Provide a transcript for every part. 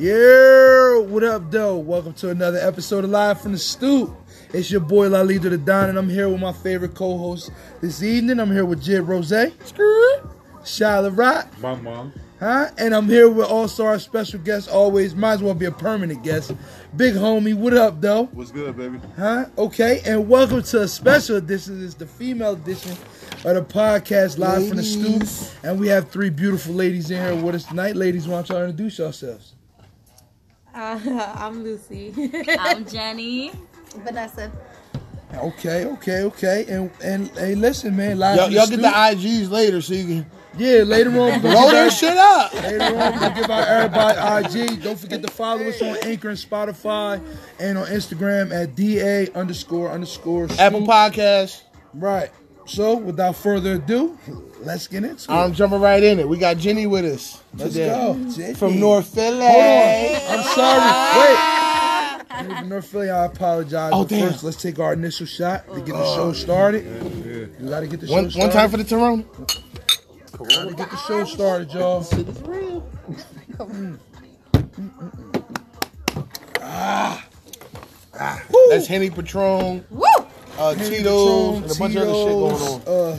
Yeah, what up, though? Welcome to another episode of Live from the Stoop. It's your boy Lalita the Don, and I'm here with my favorite co-host this evening. I'm here with Jid Rose, Shyla Rock, My mom. huh? And I'm here with also our special guest, always might as well be a permanent guest, Big Homie. What up, though? What's good, baby? Huh? Okay, and welcome to a special edition. It's the female edition of the podcast, Live from the Stoop. And we have three beautiful ladies in here with us tonight. Ladies, why don't y'all introduce yourselves? Uh, I'm Lucy. I'm Jenny. Vanessa. Okay, okay, okay. And and hey, listen, man, live Y'all, y'all the get the IGs later so you can Yeah, later on, we're gonna roll give that shit up. Later on, we're gonna give out everybody IG. Don't forget to follow us on Anchor and Spotify and on Instagram at DA underscore underscore Apple Podcast. Right. So without further ado, let's get into it. I'm jumping right in it. We got Jenny with us Let's today. go. Jenny. From North Philly. Hold on. I'm sorry. Wait. North Philly, I apologize. Oh, but damn. First, let's take our initial shot to get the show oh, started. We gotta get the show One, started. one time for the Tyrone. Gotta get the show started, y'all. Mm, mm, mm. Ah. That's Henny Patron, Woo! Uh, Henny Tito's, and a bunch of other shit going on. Uh,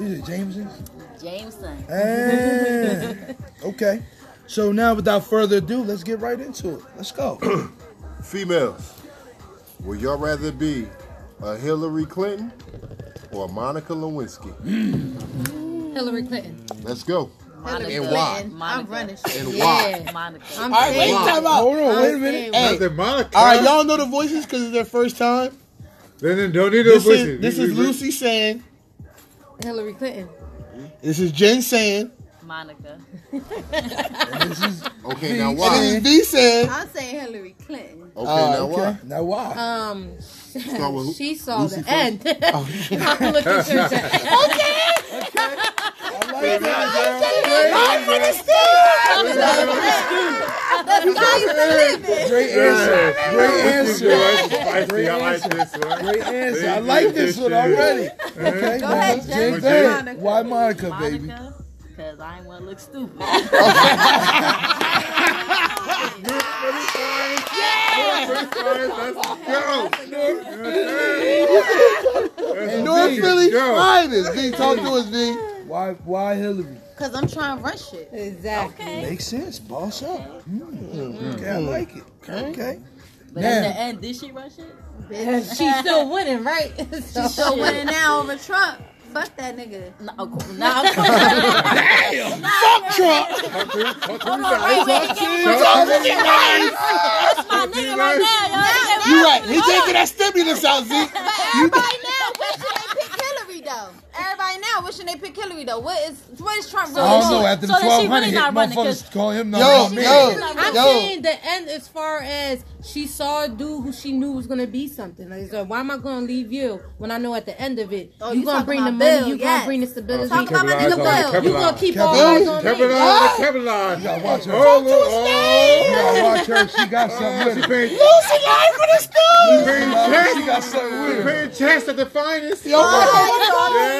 is it Jameson's? Jameson. Ah, okay. So now, without further ado, let's get right into it. Let's go. Females, would y'all rather be a Hillary Clinton or a Monica Lewinsky? Hillary Clinton. Let's go. Monica. And why? I'm running shit. And yeah. why? Monica. I'm All right, wait, saying- time out. Hold on, wait a I'm minute. saying- Hey, Nothing Monica. all right, y'all know the voices because it's their first time. Then don't need This is this is Lucy saying. Hillary Clinton. This is Jen saying. Monica. This is Okay, now And why? this is V saying. I'm saying Hillary Clinton. Okay, Uh, now okay. why? Now why? Um, Start with who? she saw Lucy the first? end. Oh, I'm looking through the- Okay. I like that, girl. Great answer. Great answer. Spicy. I like this one. Great answer. I like this one already. Okay. Go ahead, Jen, Jen. Monica. Why Monica, baby? Monica. Because I ain't want to look stupid. North Philly go. finest. V, talk to us, V. Why why Hillary? Cause I'm trying to run shit. Okay. Makes sense. Boss up. Mm. Okay, I like it. Okay. But Now- at the end, did she rush it? She's still winning, right? She's still winning now over Trump. Fuck that nigga. No, of course- nah, of course. Fuck Trump. Hold on, wait, wait. That's my nigga right now, You right. He taking that stimulus out, Z. Everybody now wishing they pick Hillary though. Everybody now wishing they pick Hillary though. What is what is Trump So I really don't know. doing? After the So then 1200 really hit, motherfuckers call him no. Yo, number yo, I'm yo. saying the end as far as she saw a dude who she knew was gonna be something. Like, so why am I gonna leave you when I know at the end of it Oh, you, you gonna bring the money, Bill, you yes. gonna bring the stability. Talk about my Capitalize nigga on Bill. the You gonna keep all Capitalize. eyes on me. Capitalize, capitalize. You gotta watch her. Oh, You look, gotta watch her. She got oh. something with She her. paying, Lucy live for the school. she paying She chest. got something with She her. paying chest at the finest. Yo,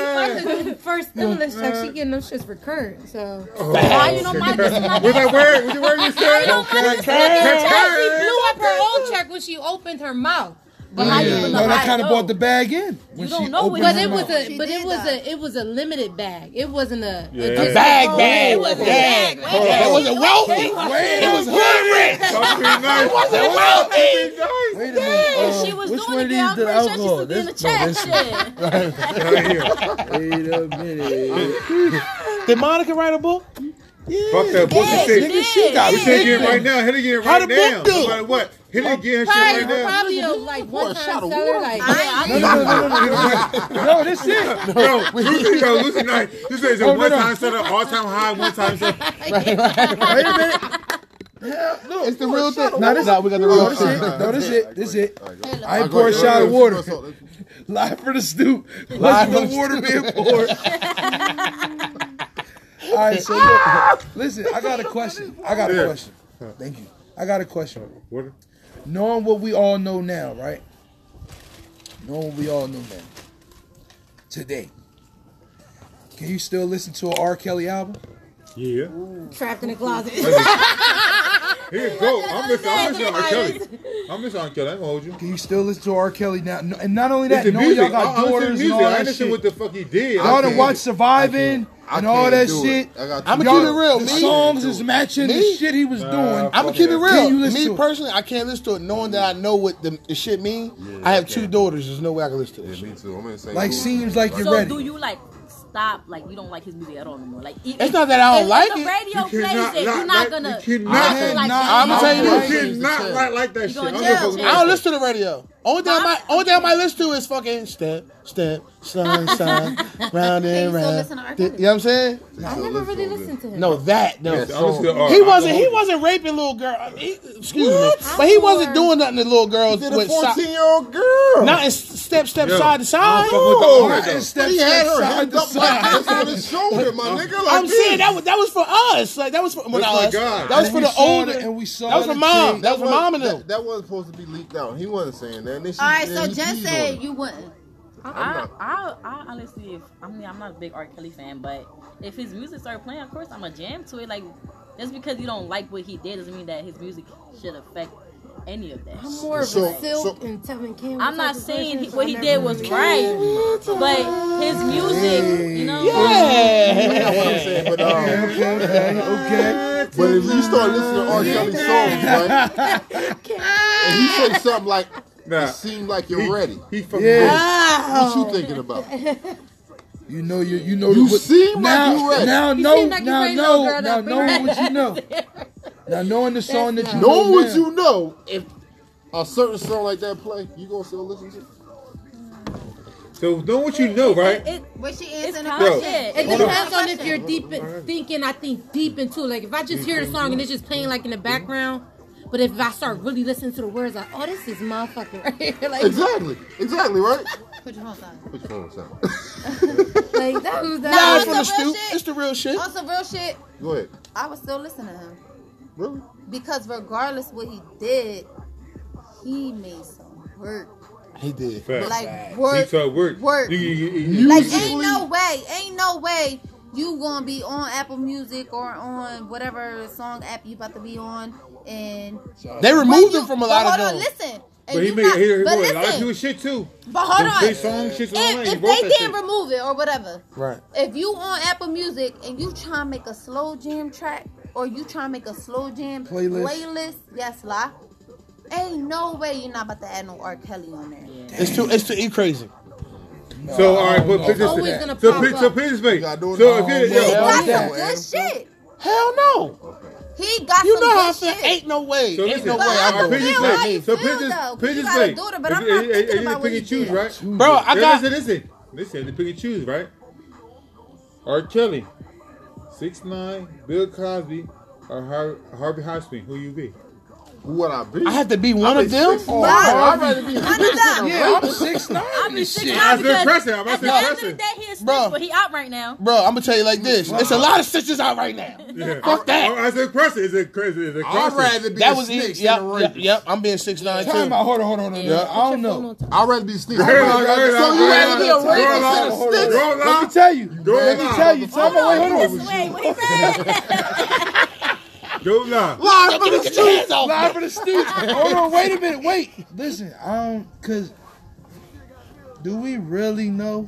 Yeah. First stimulus check, she getting them shits for current. So oh. Why you know my this is not Was that word? Was the word you said? she blew up her own check when she opened her mouth. But how you No, that kind of know. brought the bag in when don't she know opened But it was a, but it was a, it was a limited bag. It wasn't a, Yeah. a A bag, oh, bag, it wasn't bag. a It wasn't wealthy. It was hood rich. Must be nice. Wasn't wealthy. Wait a minute. uh, she was which doing one it, of. I'm these did pretty sure she alcohol? still the This- no, chat. this- Shit. Right here. Wait a minute. Did Monica write a book? Fuck that book. Yeah, You said, she she got we it. can't get it right now. Hit it get it How right the book do? No matter what. Hit it get her shit Probably, right now. probably a like one shot time of seller. Like No, no, no, no, no, no. No, this it. Yo, Lucy, yo, Lucy Knight. This is a No, no, one no. time seller, all time high, one time seller. Wait a minute. Yeah, look. It's the real thing. Now this, Nah, we got the real thing. it. No, this it. This it. I ain't pour a shot of water. Live for the stoop. Live Live for the the water being poured. All right, so look, listen. I got a question. I got a question. Thank you. I got a question. What? Knowing what we all know now, right? Knowing what we all know now. Today. Can you still listen to an R. Kelly album? Yeah. trapped in the closet. Here you go. I'm missing. I'm missing R. Kelly. I'm missing R. Kelly. I ain't gonna hold you. Can you still listen to R. Kelly now? No- And not only that, It's the knowing music. y'all got I, I listen to daughters and all I that listen shit. what the fuck he did. Y'all I done can't- watch Surviving I and all that shit. it. I got I'ma too keep it real. The Me? songs is matching the shit he was doing. I'm gonna keep it real. You Me personally, I can't listen to it knowing that I know what the, the shit mean. I have two daughters. There's no way I can listen to it. Yeah, me too. I'm in the same Like boat. seems like you're So ready. do you like stop? Like you don't like his music at all anymore? Like it- It's not that I don't if like the it. radio You plays cannot it, you're like not that. gonna. You cannot. not gonna like Nah. I'ma tell you You this. cannot like, like that shit. I don't jail, give a fuck Jay. I what don't you listen to the radio. Only thing I might, only thing I might to is fucking step, step, slide, slide, round and round. listen to R. You know what I'm saying? I never really listened to him. No, that no. Yes. I listen to He wasn't. He wasn't raping little girl. Uh, he, excuse me, but he wasn't doing nothing to little girls Did a with so- 14 year old girl. not in step, step, Yo, side to side. don't fuck with the Oh, R, Right, and step, he step, had her side hand to up like this side. on his shoulder, my nigga. Like I'm this. saying that was that was for us. Like that was for well, That's not my us. God. That was for the older. and we saw that was for mom. That was for mom and them. that, that wasn't supposed to be leaked out. He wasn't saying that. And then she, All right, so he just say you wouldn't. I, I, I honestly, if I mean, I'm not a big R. Kelly fan, but if his music started playing, of course, I'm a jam to it. Like, just because you don't like what he did doesn't mean that his music should affect any of that. I'm more of So- a Silk so- and Tevin Campbell. I'm not saying he, what he did was really- right, but his music, you know, That's what I'm Yeah. saying. But, um, Okay, okay, okay. but if you start listening to R. Kelly songs, right, and he say something like, Nah. "It seemed like you're ready," He fucking Yeah. what you thinking about? You know you you know You what- seem like now, you ready. Now You know seem like you now ready, know little girl, now now bring knowing that what you know. Now knowing the song that you not- know. Knowing what now. you know, if a certain song like that play, you gonna still listen to? it? So know what you know, right? It, What's she it's answering the kind Yo. of question? shit. It Hold on. depends on if you're deep in thinking. I think deep into it. like if I just hear the song and it's just playing like in the background. But if I start really listening to the words, like, oh, this is motherfucking right here, like, Exactly, exactly, right? Put your phone down. Put your phone down. like that was Nah, it's from the That's real shit. It's the real shit. Oh, on some real shit, Go ahead. I would still listen to him Really? because regardless what he did, he made some work. He did. Fact. Like He work, said work. work. You- you- you- you- Like ain't no way, ain't no way you gonna be on Apple Music or on whatever song app you about to be on and They removed you- him from a but lot hold of on, them. listen. And But he you made not- he, he but wrote a lot of listen, shit too. but hold Them on. His song, shit's If, if they that didn't shit. remove it or whatever, Right. if you on Apple Music and you try to make a slow jam track or you try to make a slow jam Playlist. playlist yes, la. Ain't no way you're not about to add no R. Kelly on there. It's too. It's too. He crazy. So all right, but put this. always gonna So pop put so up. put this way. You gotta do it So now. if you He yo, got yeah. some good shit. Hell no. He got You some know how I good feel. shit. Ain't no way. So Ain't listen, no way. I I Alright, don't go. put this feel way. how you So feel put this- though. 'cause put you this got a way. daughter, but I'm not thinking about you what pick he and choose, did. right? Bro, I Yeah, got. listen, listen, listen. They pick and choose, right? R. Kelly, six nine, Bill Cosby, or Har- Harvey Houston. Who you be? Who would I be? I have to be one of them. Oh, I'd rather be None of them. Yeah, I'm six nine. I mean, six Shit. nine That's because impressive. I'm at the end of the day, he is Bro. but he out right now. Bro, I'm gonna tell you like this. It's a lot of stitches out right now. Yeah. Fuck oh, that. Oh, That's impressive. Is it crazy? Is it I'd rather be That a was snitch it. Yep, yep, yep. I'm being six nine Time too. out. Hold on, hold on, hold on. Yeah. I don't know. I'd rather be a snitch. Hold on, hold on, So you rather be a hold on, rapist than a hold snitch? Let me tell you. Let me tell you. Time out. Wait, hold This on. way, what he said? Go now. Live from the Get your hands off Live for the streets. Hold on. Wait a minute. Wait. Listen. Um. Cause. Do we really know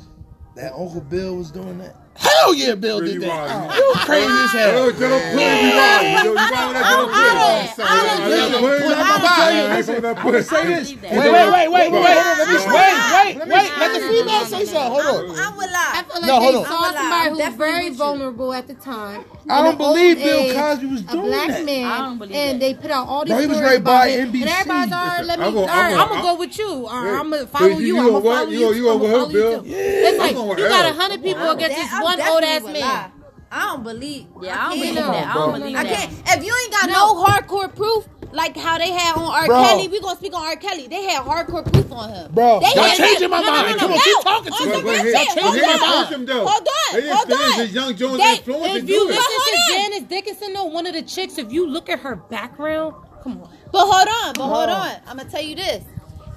that Uncle Bill was doing that? Hell yeah, Bill did that. You crazy as Yo, hell. Jello Pudding, you wild. You know, you wild with that Jello Pudding. I like the pudding. I like that pudding. Say this. Believe that. Wait, wait, wait, wait, wait, Hold on, wait, let me- wait, wait, wait. Let the female say something. Hold on. I would I lie. feel like No, hold they on. saw I'm somebody who was definitely very with you. vulnerable at the time. I In don't the old believe Bill age, Cosby was a doing black that. man, I don't believe and that. they put out all these Bro, he was stories right about by it, NBC. And everybody's all right. Let me, I'm gonna- all right, I'm I'm gonna- gonna go with you. All right, I'm gonna follow you- you. you I'm gonna gonna follow You you. gonna- you I'm gonna gonna help Bill? too. It's like you got hundred people against this I'm one old ass man. lie. I don't believe. Yeah, I don't believe can't. that. I don't believe I that. can't. If you ain't got no hardcore proof, like how they had on R. Bro. Kelly, we gonna speak on R. Kelly. They had hardcore proof on him. Bro, they Y'all had changing my no, no, mind. No, no, Come on, no. keep talking to On me. some But real here- shit. Hold on. though. Hold on. They Hold experienced on. his Young Jones They- influence If you listen to on. Janice Dickinson, though, one of the chicks, if you look at her background, come on. But hold on, but hold on. I'm gonna tell you this.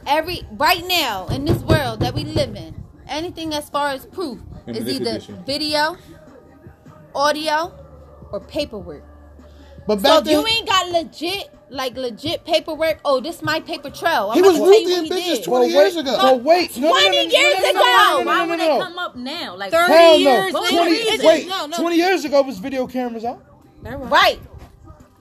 Every right now in this world that we live in, anything as far as proof In is either edition. video, audio, or paperwork. But So back you ain't got legit, like legit paperwork. Oh, this my paper trail. I'm he was to tell rooting bitches did. 20 years ago. Oh wait, no, no, no, no, 20 no, no, years no, no, ago. no, no, no, Why no, would no, they come up now? Like 30 Hell years But 20, wait, No, no. 20 years ago was video cameras out. Right. Right.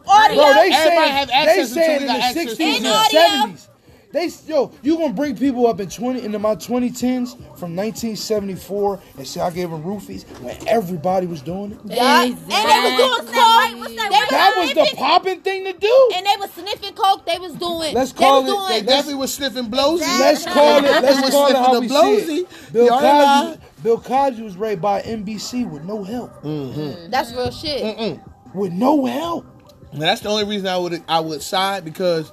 Audio. Bro, they Everybody saying, have they access until saying they in the access 60s and And 70s. They yo, you gonna bring people up in twenty into my 2010s from 1974 and say I gave them roofies when everybody was doing it? Yeah. And they was doing What's that white- coke. what's They that was white- That was the popping thing to do. And they was sniffing coke. They was doing. Let's they call was it- doing, they definitely was sniffing blowsy. Let's call it. Let's call it sniffing how the we see blowsy. it. Bill Y'all Cosby. Bill Cosby was raised by NBC with no help. Mm-hmm. Mm, that's real shit. Mm-mm. With no help, And that's the only reason I would I would side because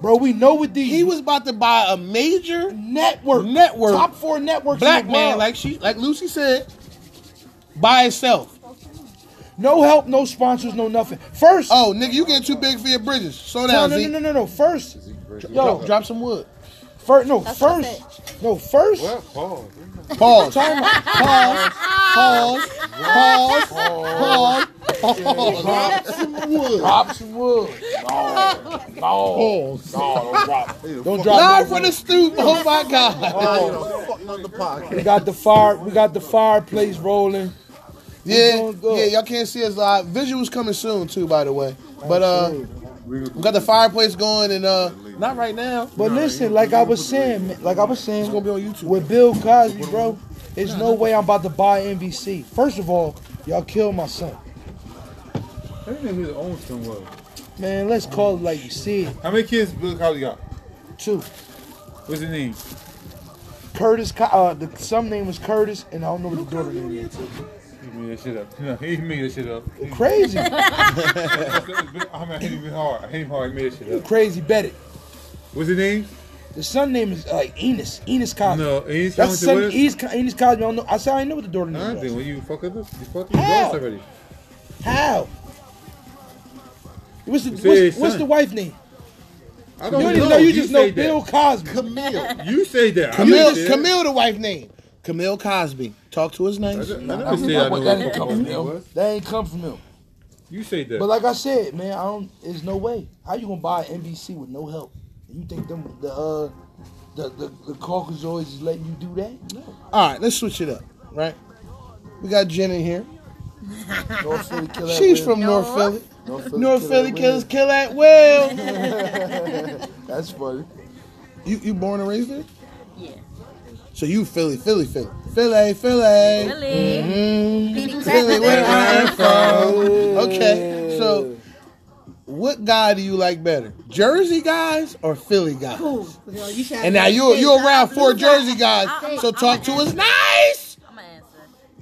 bro. We know what these he was about to buy a major network, Network. top four networks. black man, world. like she like Lucy said, by himself. no help, no sponsors, no nothing. First, Oh, nigga, you getting too big for your bridges. Slow no, down, no, Z. no, no, no, no. First, Drop, yo, drop some wood. first, no, That's first, no, first. What? Pause. Pause. Pause. Pause. Pause. Pause. Pause. Drop some wood. Drop some wood. No, no, no, don't drop. Don't drop. Live from the wood. stoop. Oh my God. Fucking up the podcast. We got the fire. We got the fireplace rolling. Yeah, doing good. yeah. Y'all can't see us live. Visuals coming soon too, by the way. But uh, we got the fireplace going, and uh, not right now. But listen, like I was saying, man, like I was saying, It's gonna be on YouTube. with Bill Cosby, bro. There's no way I'm about to buy NBC. First of all, y'all killed my son. I didn't know who his own son was. Man, let's call it like you see it. How many kids Bill Cosby got? Two. What's his name? Curtis, uh, the son name was Curtis, and I don't know what the daughter name is. He made that shit up. No, he made that shit up. He- Crazy, I mean, I hate him hard. I hate him hard. He made that shit up. crazy. Bet it. What's his name? The son name is like Enos. Enos Cosby. No, he's That's the son. Enos, Enos Cosby. I don't know. I said I didn't know what the daughter name then was. when you fuck up, you fucking How? lost already. How? What's the Say what's, what's the wife name? I don't don't know. even know. You just know Bill that. Cosby. Camille. You say that. I Camille, said- Camille, the wife name. Camille Cosby. Talk to us I nice. never- I I never said I know know what that ain't come from name him. That ain't come from him. You say that. But like I said, man, I don't. There's no way. How you gonna buy NBC with no help? You think them the uh the the, the Caucasoids is letting you do that? No. All right, let's switch it up. Right? We got Jen in here. North Philly kill that She's will. from North Philly. North Philly, North Philly killers kill at will. That's funny. you you born and raised there? Yeah. So you Philly, Philly, Philly, Philly, Philly. Really? Mhm. Philly, where I'm from. Okay, so what guy do you like better, Jersey guys or Philly guys? And now you you around four Jersey guys, so talk to us nice.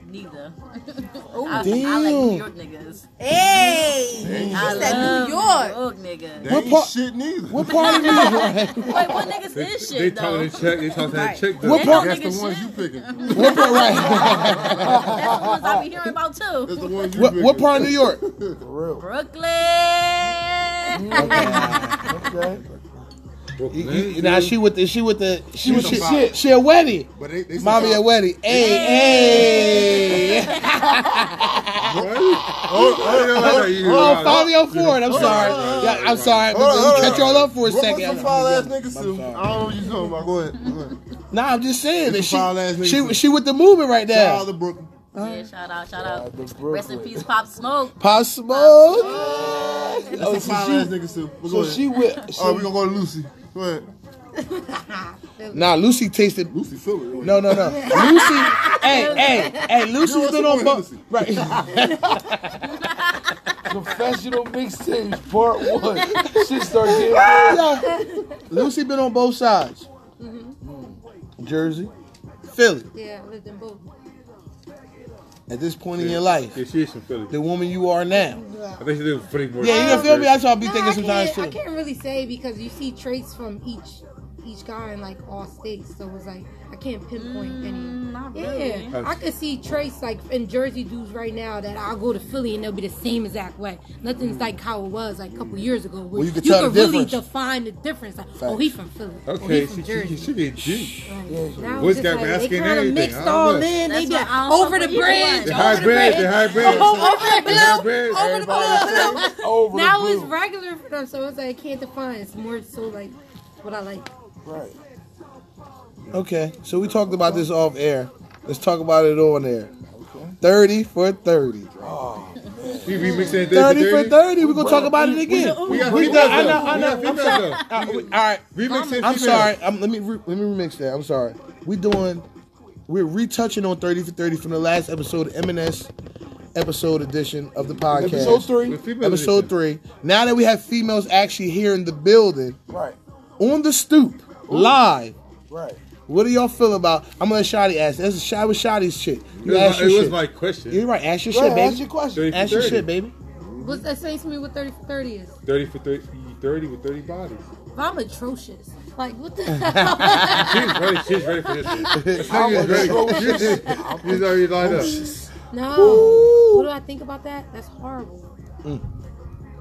I'm gonna answer neither. Ooh. I, I like New York niggas. Hey, I said love New York. New York niggas. They What ain't part- shit neither. What part of New York? Wait, what niggas they, is shit talk though? they check. They talk that chick. What though. part- That's the ones shit. you picking. What part? Right. That's the ones I be hearing about That's too. the ones you What, picking. what part of New York? For real. Brooklyn. Okay. You- you- Now she with the she with the she with with the she, she a wedding. But they, they Mommy a wedding. Hey, hey. Oh, oh, yeah, you- Oh, follow your forward. I'm sorry. Yeah, I'm sorry. Hold on, hold on. Cut y'all up for a What, what's second. some foul ass niggas do? I don't know what you talking about. Go ahead. Go ahead. Nah, I'm just saying that It's a foul ass she, she she with the movement right Shout out now. to Brooklyn. Yeah, shout out, shout out. Rest in peace, Pop Smoke. Possible. That's Oh, so she- niggas too. So she with. All right, So, we gonna go to Lucy. Go. Nah, Lucy tasted. Lucy Philly. No, no, no. Lucy. hey, hey, hey. Lucy's You know been on both. Right. professional mixtapes part one. Shit start getting ah, real. Lucy been on both sides. Mm-hmm. Jersey, Philly. Yeah, lived in both. At this point in your life, Yeah, she is from Philly. the woman you are now. I think she lives in Philly more. Yeah, you know, feel me? That's what I be No, thinking I sometimes can't, I can't really say because you see traits from each each guy in like all states, so it's like I can't pinpoint Mm, any. not Yeah. I could see trace like in Jersey dudes right now that I'll go to Philly and they'll be the same exact way. Nothing's like how it was like a couple years ago. Well, you could tell the really difference. define the difference. Like, oh, he from Philly. oh, he Okay, from she, she, Jersey. she be a Jew. Right. Now Boys it's got just like, asking they kind of mixed all know. in. That's They be why like, I don't over the fuck bridge, The high bread, bridge, the high bread. over the The blue, bread. over the blue. Over the Now it's regular for them, so it's like I can't define. It's more so like what I like. Right. Okay, so we talked about this off air. Let's talk about it on air. 30 for 30. We remixing 30 30 for for 30. 30. We're going to talk about it again. We got We females I know, I We know. got I'm sorry. though. Uh, we- all right. Remixing I'm sorry. I'm, let me re, let me remix that. I'm sorry. We doing we're retouching on 30 for 30 from the last episode, M&S episode edition of the podcast. Episode three. Episode edition. three. Now that we have females actually here in the building, Right. on the stoop, live. Right. What do y'all feel about? I'm gonna let Shotty ask. That's a shot with Shotty's shit. It You was, ask my, your it was my question. You're right. Ask your Right, shit, ask baby. your question. 30 for Ask your 30. shit, baby. What's that say to me? What thirty for thirty is? 30 for 30, 30 with 30 bodies. I'm atrocious. Like what the She's hell? ready. She's ready for this. one. This thing is ready. She's already lined up. no. What do I think about that? That's horrible. Mm.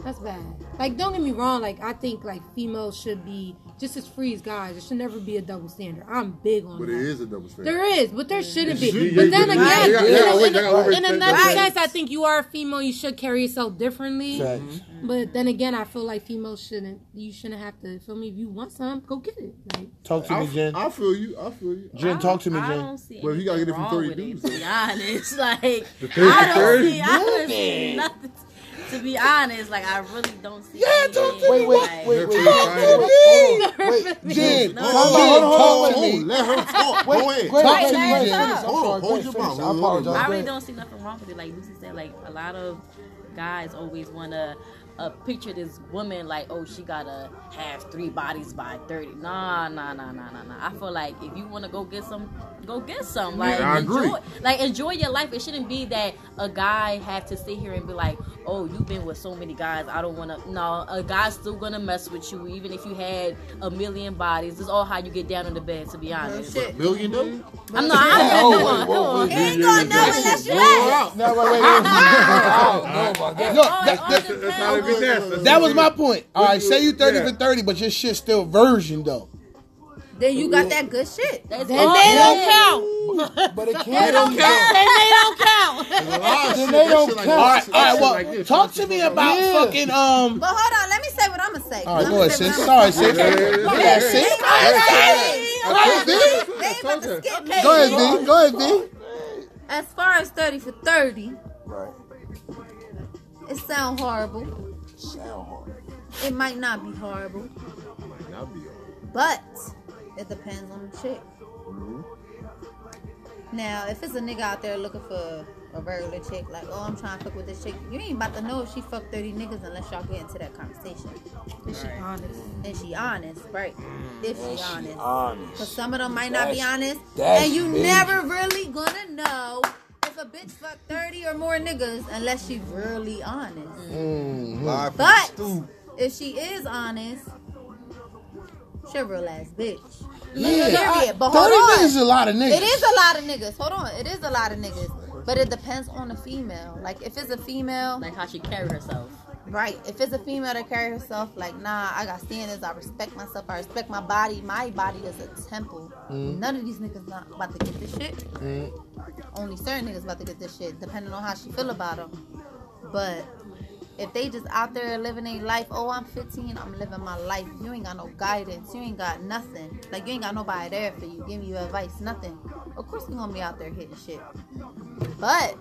That's bad. Like don't get me wrong. Like I think like females should be just as free as guys. There should never be a double standard. I'm big on But that. it is a double standard. There is, but there shouldn't be. Yeah, But then again, yeah, you yeah, in, I gotta in another that. sense, I think you are a female. You should carry yourself differently. Facts. Mm-hmm. But then again, I feel like females shouldn't. You shouldn't have to. Feel me? If you want some, go get it. Like Talk to me, Jen. I, I feel you. I feel you. Jen, talk to me, Jen. I Jen. don't see Well, if you gotta get it from 30 with dudes, To be honest, like The 30 for I don't 30? see, I don't see nothing. To be honest, like I really don't see. Yeah, anything, talk to Wait, wait, like- wait, They're wait. pretty Hold Wait, Jen, No. Jen, Hold on, hold on, hold on. Let her talk. Wait, Go ahead. wait, Talk wait, to me, Jen. Hold on, hold your mouth. I apologize. I really don't see nothing wrong with it. Like Lucy said, like a lot of guys always want to uh, picture this woman like, oh, she gotta have three bodies by thirty. Nah, nah, nah, nah, nah, nah. I feel like if you want to go get some, go get some. Like, I enjoy, agree. like enjoy your life. It shouldn't be that a guy have to sit here and be like, oh, you've been with so many guys. I don't want to. No, a guy's still gonna mess with you, even if you had a million bodies. It's all how you get down in the bed. To be honest, Shit. Million though? I'm not. I'm Oh, come wait, on, whoa, come on. wait. He ain't going nowhere unless you ask. No, wait, wait, wait. I don't know about that. No, All- that, all that, depends. That's not a good answer. that was my point. All right, say you 30 Yeah. for 30, but your shit still version, though. Then you got that good shit. That's then they don't count. But it They can't. don't count. Then they don't count. There's a lot of Then they don't count. All this. right, all right, well, like talk to me about Yeah. fucking, um, But hold on, let me say what I'm gonna say. all right, Let go ahead, sis. Sorry, gonna sis. Yeah, sis. say. They ain't about to skip me. Go ahead, D. Go ahead, D. As far as 30 for 30, Right. it sound horrible. Sound hard. It might not be horrible, I'll be all but it depends on the chick. Mm-hmm. Now, if it's a nigga out there looking for a regular chick, like, oh, I'm trying to fuck with this chick, you ain't about to know if she fucked 30 niggas unless y'all get into that conversation. Is she honest? And she honest, right? If she honest. Because Honest. some of them might not be honest. And you major. never really gonna know if a bitch fuck 30 or more niggas unless she really honest. Mm-hmm. But if she is honest, she a real ass bitch. Yeah. Period. But hold 30 on. niggas is a lot of niggas. It is a lot of niggas. Hold on. It is a lot of niggas. But it depends on the female. Like if it's a female, Like how she carry herself. Right. If it's a female that carry herself like, nah, I got standards. I respect myself. I respect my body. My body is a temple. Mm. None of these niggas not about to get this shit. Mm. Only certain niggas about to get this shit, depending on how she feel about them. But if they just out there living a life, oh, I'm 15, I'm living my life. You ain't got no guidance. You ain't got nothing. Like you ain't got nobody there for you, giving you advice, nothing. Of course you gonna be out there hitting shit. But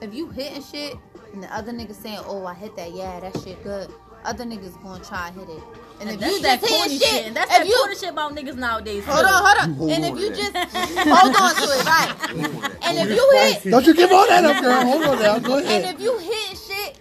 if you hitting shit and the other niggas saying, oh, I hit that, yeah, that shit good. Other niggas gonna try and hit it. And, And if you that just corny hitting shit. shit, And that's if that you corny shit about niggas nowadays. hold too. on, hold on. hold And if you just hold on to it, right? And if you hit Don't you give all that up, girl. Hold on now. Go And ahead. if you hitting shit,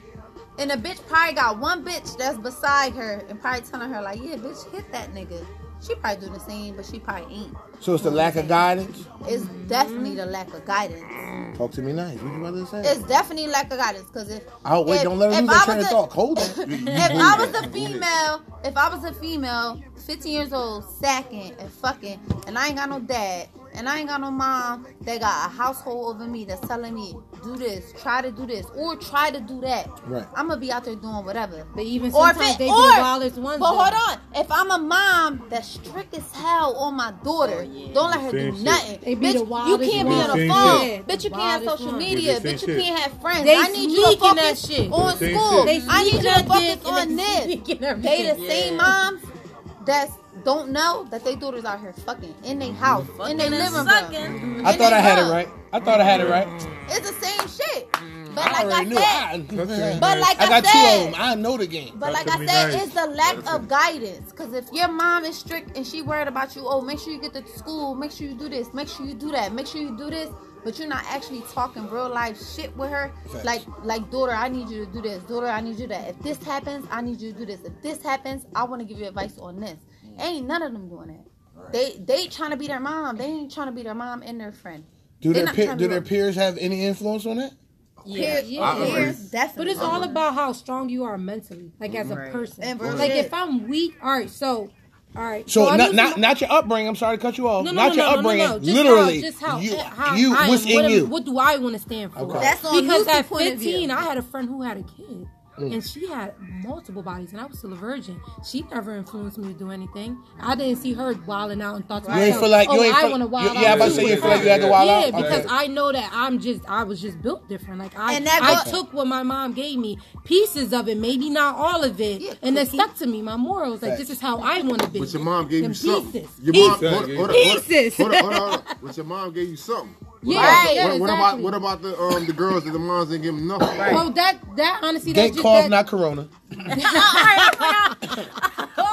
and a bitch probably got one bitch that's beside her and probably telling her like, yeah, bitch, hit that nigga. She probably do the same, but she probably ain't. So it's the lack of guidance. It's definitely the lack of guidance. Talk to me nice. What you about to say? It's definitely lack of guidance because if oh wait, if, don't let her lose train of thought. Hold on. if I was a female, if I was a female, fifteen years old, sacking and fucking, and I ain't got no dad, and I ain't got no mom They got a household over me that's telling me do this, try to do this, or try to do that, right. I'm gonna be out there doing whatever. But even or sometimes it, they or, do wildest ones. But though. hold on, if I'm a mom that's strict as hell on my daughter, oh, yeah. don't let her do shit. nothing. Bitch, you can't be on the phone. Yeah. Bitch, you can't have social one. media. Bitch, you can't have friends. They I need you to focus that shit. on school. I need you to focus on this. They the same yeah. moms that's don't know that they daughters out here fucking in their house, fucking in their living room. I thought I had it right. I thought I had it right. It's the same shit. But I like already I said. I, but like I, I got said, two of them. I know the game. But that like I said, nice. it's the lack That's of guidance. Because if your mom is strict and she worried about you, oh, make sure you get to school, make sure you do this, make sure you do that, make sure you do this but you're not actually talking real life shit with her. Facts. Like, like daughter, I need you to do this. Daughter, I need you that. If this happens, I need you to do this. If this happens, I want to give you advice on this. Ain't none of them doing that. Right. They they trying to be their mom. They ain't trying to be their mom and their friend. Do They're their pe- do their peers have any influence on that? Yeah, yeah, peers, yeah. But it's all about how strong you are mentally, like as a right. person. Like if I'm weak, all right, so all right. So, so not, not, not your upbringing. I'm sorry to cut you off. No, no, not no, your upbringing. Just literally, just how, you, how you am, what's in what you. Am, what do I want to stand for? Okay. That's because at 15, I had a friend who had a kid. Mm. And she had multiple bodies, and I was still a virgin. She never influenced me to do anything. I didn't see her wilding out and thought to you myself, like, oh, I want to wild you, yeah, out. Yeah, about to say you feel like you had to wild yeah, out. Yeah, because okay. I know that I'm just, I was just built different. Like I, I go- took what my mom gave me, pieces of it, maybe not all of it, yeah, and it stuck to me. My morals, like this is how I want to be. But your mom gave you pieces. something. Your mom, pieces. Hold, hold, hold. Hold hold. But your mom gave you something. What yeah, yeah, what, exactly. what, about what about the um the girls that the moms didn't give them nothing? Well, that that honestly that Gate just, cough, that, not corona. I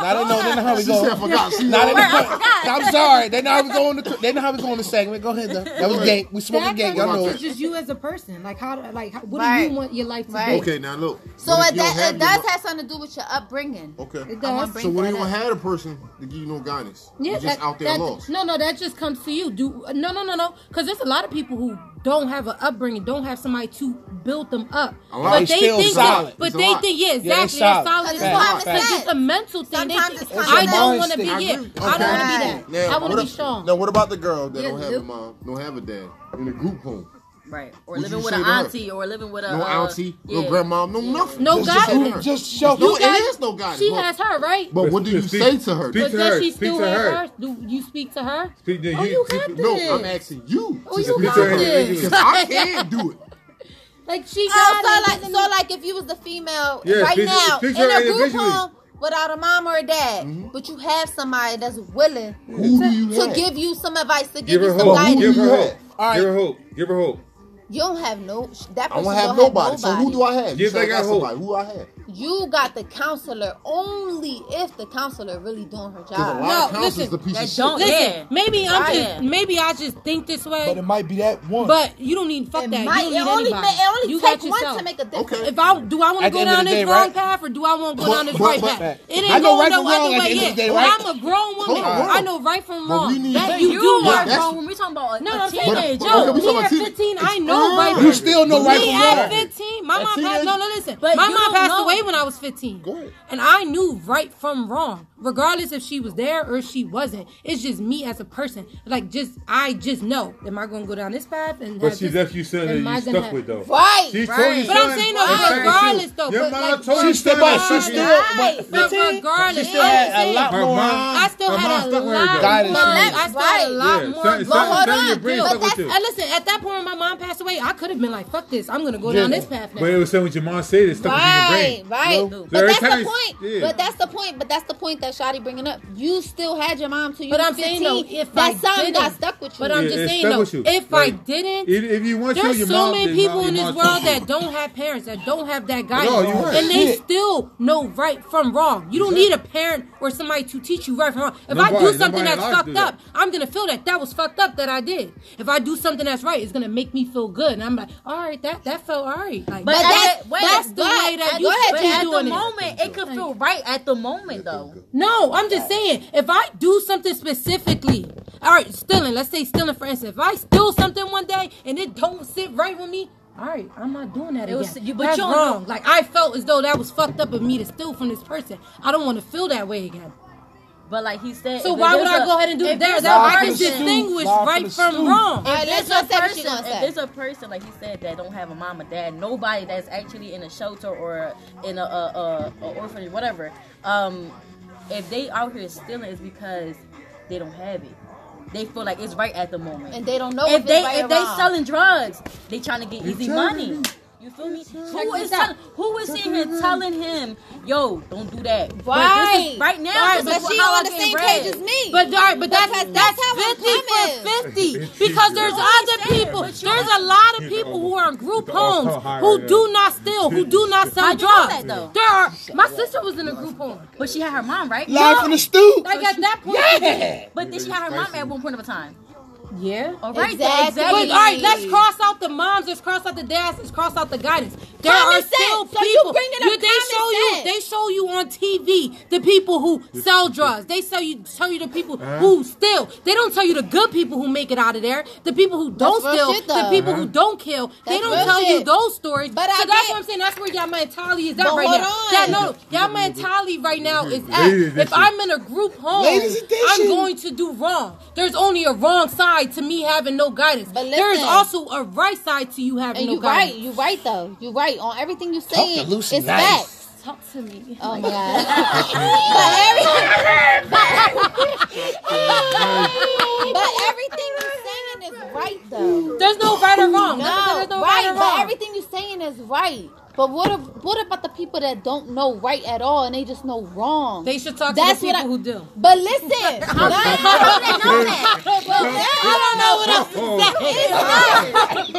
now they know, they know how we go. Now they know, I'm sorry. They know how we go on the. They know how we go on the segment. Go ahead though. That was gay. We smoking gay. Y'all know It's Just you as a person. Like how? Like how, what right. do you want your life to right. be? Okay, now look. So it, that, it does have something to do with your upbringing. Okay. It does. So what do you had Have a person to give you no guidance? Yeah, You're just that, out there that, lost. No, no, that just comes to you. Do no, no, no, no. Because there's a lot of people who don't have an upbringing, don't have somebody to build them up. But they think, solid. That, but it's they think, yeah, exactly. Yeah, solid. That's solid. That's it's, it's a mental thing. Think, I don't want to be here. Okay. I don't want to be that. Now, I want to be strong. Now, what about the girl that yeah, don't have a mom, don't have a dad in a group home? Right. Or Would living with an auntie or living with a no uh, auntie, uh, no yeah. grandma, no nothing. No guidance. Just, just show. her guys, it is no guidance. She has her right. But what do you speak, say to her? Speak but to does her. she speak still have her. her? Do you speak to her? Speak to oh, you. you got. No, I'm asking you. Oh, you got this. Because I can't do it. Like she got oh, so like so like if you was the female yeah, right speak, now speak in a group home without a mom or a dad, mm-hmm. but you have somebody that's willing to, give you some advice, to give, you some guidance. Give her hope. Give her hope. Give her hope. You don't have no. That person I don't have, don't have nobody. nobody. So who do I have? Just like I hope. Who I have? you got the counselor only if the counselor really doing her job. no, listen, that don't. Listen, yeah. maybe I'm just maybe I just think this way. But it might be that one. But you don't need fuck it that. Might, you don't need only, anybody. It only you take got one to make a difference. Okay. If I do, I want to go down this day, wrong right? path or do I want to go but, down this but, right but, path? It ain't going no other way yet. Day, right? I'm a grown woman. I know right from wrong. That you do are grown. We talking about no, I'm teenage. Yo, me at 15, I know right. You still know right from wrong. Me at 15, my mom. passed. No, no, listen. My mom passed away away when I was 15. Good. And I knew right from wrong, regardless if she was there or she wasn't. It's just me as a person. Like, just, I just know. Am I going to go down this path? And But she's definitely saying that you stuck have... with, though. Right. She right. told you But I'm saying, though, right. regardless, though. Your but, like, told she stepped but she still, right. but, regardless, she still had a lot more. I still had a lot more. I still had a lot more. Hold on. But that's, listen, at that point when my mom passed away, I could have been like, fuck this. I'm going to go down this path now. But it was saying what your mom said, it stuck with your brain right? No. But that's times, the point. Yeah. But that's the point. But that's the point that Shotty bringing up. You still had your mom to you but I'm 15. Saying, though, if that song got stuck with you. But I'm yeah, just saying though, if like, I didn't, if you want there's your so mom, many people in this world that don't have parents that don't have that guidance, no, and they still know right from wrong. You don't need a parent or somebody to teach you right from wrong. If I do something that's fucked up, I'm gonna feel that that was fucked up that I did. If I do something that's right, it's gonna make me feel good, and I'm like, all right, that that felt all right. But that, that's, the way that you but be at doing the it. moment, it could feel right at the moment though. No, I'm just saying, if I do something specifically, all right, stealing, let's say stealing for instance, if I steal something one day and it don't sit right with me, all right, I'm not doing that It again. was- you- but That's you don't wrong. know- Like I felt as though that was fucked up of me to steal from this person. I don't want to feel that way again. But like he said, So why would I a- go ahead and do if that? there's That a I can distinguish right from wrong. If let's there's a not say what she person, if there's a person like he said that don't have a mom or dad, nobody that's actually in a shelter or in a, a, a, a orphanage, whatever. Um, if they out here stealing, it's because they don't have it. They feel like it's right at the moment. And they don't know if if, they it's right if or they selling drugs, they trying to get easy telling money. Me. You feel me? Check Who this is out. telling, who is sitting here telling him, "Yo, don't do that"? But this Right. is, right now, Right, but is she on the same bread. page as me. But all right, but that's that's that's how fifty for is. fifty because there's other understand, people. There's a lot of people who are in group homes who do not steal, who do not sell How'd know drugs. that, though? There are. My sister was in a group home. But she had her mom, right? Live from the stoop. Like at that point, Yeah. But then she had her mom at one point of a time. Yeah. All right, Exactly. exactly. But all right, let's cross out the moms. Let's cross out the dads. Let's cross out the guidance. There Common are still sense. So you people. bringing up they common show you. They show you on TV the people who sell drugs. They sell you. Tell you the people Uh-huh. who steal. They don't tell you the good people who make it out of there. The people who don't real steal. shit, the though. people who don't kill. they don't real tell you those stories. But so I that's get- what I'm saying. That's where y'all mentality is at But right hold now. on. That no, y'all mentality right now is at. If. I'm in a group home, I'm going to do wrong. There's only a wrong side to me having no guidance. But listen, there is also a right side to you having And no you right, guidance. you right though. You right on everything you Talk to. Lucy It's nice. facts. Talk to me. Oh my god. but, every, but everything you're saying is right though. There's no right or wrong. No, There's no right, right or but wrong. everything you're saying is right. But what if, what about the people that don't know right at all and they just know wrong? They should talk That's to the people I- who do. But listen, how do they know that? I don't know what else to say.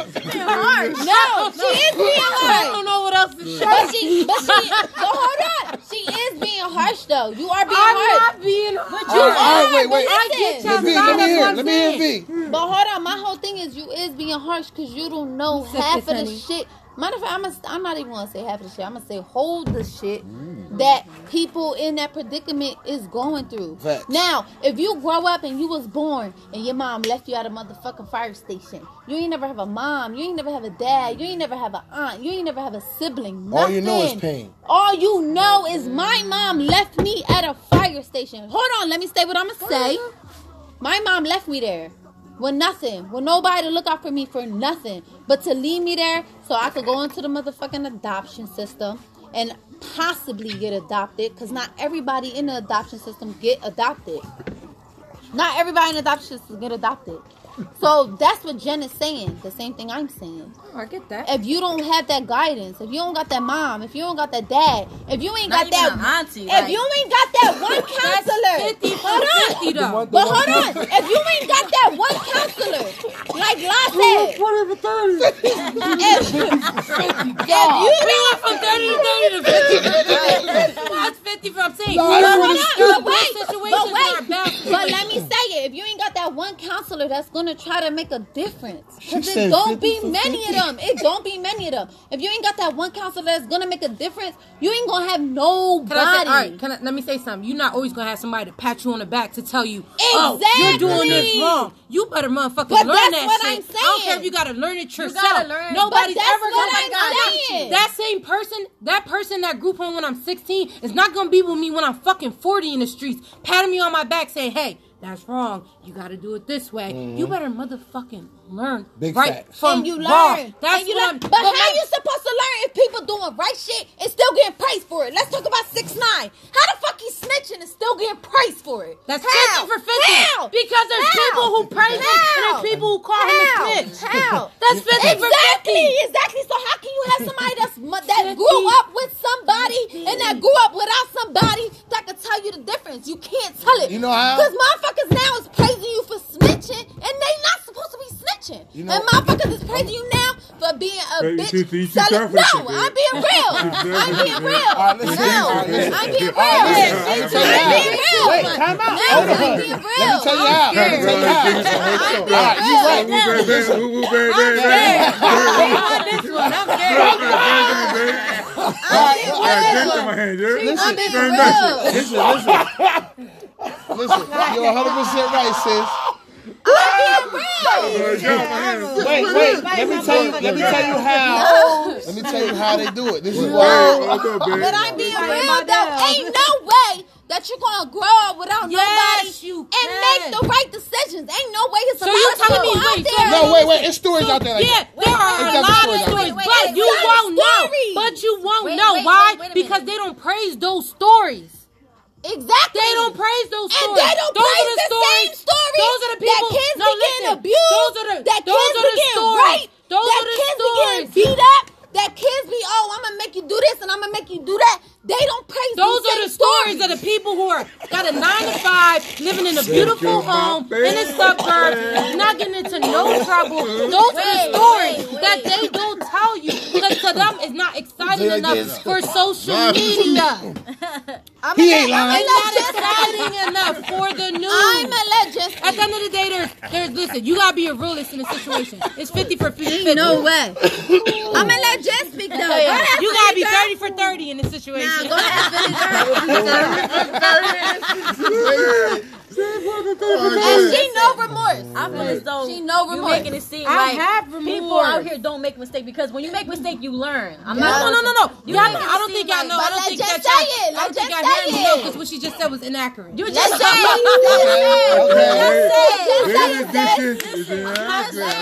No, she is being harsh. I don't know what else to say. But she, but she, but hold on. She is being harsh though. You are being I'm harsh. not being. But you All right, all right, wait, wait. I get listen. your Let me, side. let me That's hear. what it. I'm Let me hear. V. But hold on, my whole thing is you is being harsh because you don't know half of the honey. shit. Matter of fact, I'm, a, I'm not even gonna say half of the shit. I'm gonna say hold the shit mm. that people in that predicament is going through. Facts. Now, if you grow up and you was born and your mom left you at a motherfucking fire station, you ain't never have a mom, you ain't never have a dad, you ain't never have an aunt, you ain't never have a sibling. All you know is pain. All you know is my mom left me at a fire station. Hold on, let me say what I'm gonna say. My mom left me there with nothing, with nobody to look out for me for nothing, but to leave me there so I could go into the motherfucking adoption system and possibly get adopted. Cause not everybody in the adoption system get adopted. Not everybody in the adoption system get adopted. So that's what Jen is saying. The same thing I'm saying. Oh, I get that. If you don't have that guidance, if you don't got that mom, if you don't got that dad, if you ain't Not got even that auntie, if like- you ain't got that one counselor, That's 50 hold on. 50 though. But hold on, if you ain't got that one counselor, like La said, Whatever, 30. if, if you We don't, went from 30 to 30 to 50. That's 50 from I'm saying. No, But that's hold what on, but but wait, but wait, but let me say it. If you ain't got that one counselor that's gonna try to make a difference, because said it don't be many 50. of them. It don't be many of them. If you ain't got that one counselor that's gonna make a difference, you ain't gonna have nobody. Can I say, all right, can I, let me say something. You're not always going to have somebody to pat you on the back to tell you, oh, you're doing this wrong. You better motherfucking But learn that's that what shit. I'm I don't care if you got to learn it yourself. gotta learn. Nobody's But that's ever what gonna I'm gotta- That same person, that person, that group home when I'm 16 is not going to be with me when I'm fucking 40 in the streets, patting me on my back saying, hey, that's wrong. You got to do it this way. You mm-hmm. better motherfucking learn. Big right facts. from and you learn. wrong. That's and you learn. But, but how my- you supposed to learn if people doing right shit and still getting praised for it? Let's talk about six nine. How the fuck he snitching and still getting praised for it? That's how? 50 for 50. How? Because there's How? people who praise him and there's people who call him a How? snitch. How? That's 50 for 50. Exactly, exactly. So how can you have somebody that's that grew up with somebody and that grew up without somebody that could tell you the difference? You can't tell it. You know how? Because motherfuckers now is praising you for snitching, and they not supposed to be snitching. You know- and motherfuckers is praising you now for being a you bitch. too- you too selling- no, I'm being real. I'm being real. Right, listen, no, right, listen. I'm being real. Right, listen, let you I'm being real. Wait, time out. No, I'm being Let real. me tell you how. Let me tell you how. I'm All being right, you real. right. Woo, baby, baby, woo, woo, baby, baby. this one, I'm scared. I got drinks in my hand, dude. Listen, I'm being real. listen, listen. Listen, you're 100% right, sis. I'm being real. Jump my hand. Wait, wait. Let me tell you. Let me tell you how. Let me tell you how they do it. This is why. Hold up, baby. But I'm being real though. Ain't no way that you're gonna grow up without Yes, nobody and can. make the right decisions. Ain't no way it's a So lot you of telling me, people out wait, there. No, wait, wait. It's stories out there like yeah, that. there are a lot of out stories, there. but you won't know. But you won't Wait, know wait, why? wait, wait because they don't praise those stories. Exactly. They don't praise those And stories. they don't those praise are the, the stories. same stories Those are the that kids no, be getting listen. abused, Those are the. that those kids are the getting stories. raped, Those that are the kids stories. be getting beat up, that kids be, oh, I'm gonna make you do this and I'm gonna make you do that. They don't praise Those these are the same stories of the people who are got a nine to five, living in a beautiful home in the suburbs, not getting into no trouble. Those are the stories wait, wait. that they don't tell you because to them it's not exciting enough for social media. I'm He gonna ain't lying. I'm It's gonna not exciting enough for the I'm news. gonna let Jess At the end of the day, there's, there's listen. You gotta be a realist in a situation. It's fifty for fifty. No way. I'm gonna let Jess speak though. Go ahead, You gotta be thirty for thirty in this situation. Nah, go ahead, Philly girl. And she no remorse. I feel as though She no you remorse. making it seem I like have people out here don't make mistakes because when you make mistake, you learn. I'm No, not. no, no, no, no. You Y'all, know- I don't think y'all know. I don't think that y'all. it. I Let don't think Jess y'all hear say me it. know because what she just said was inaccurate. You Let's just say it. This is inaccurate.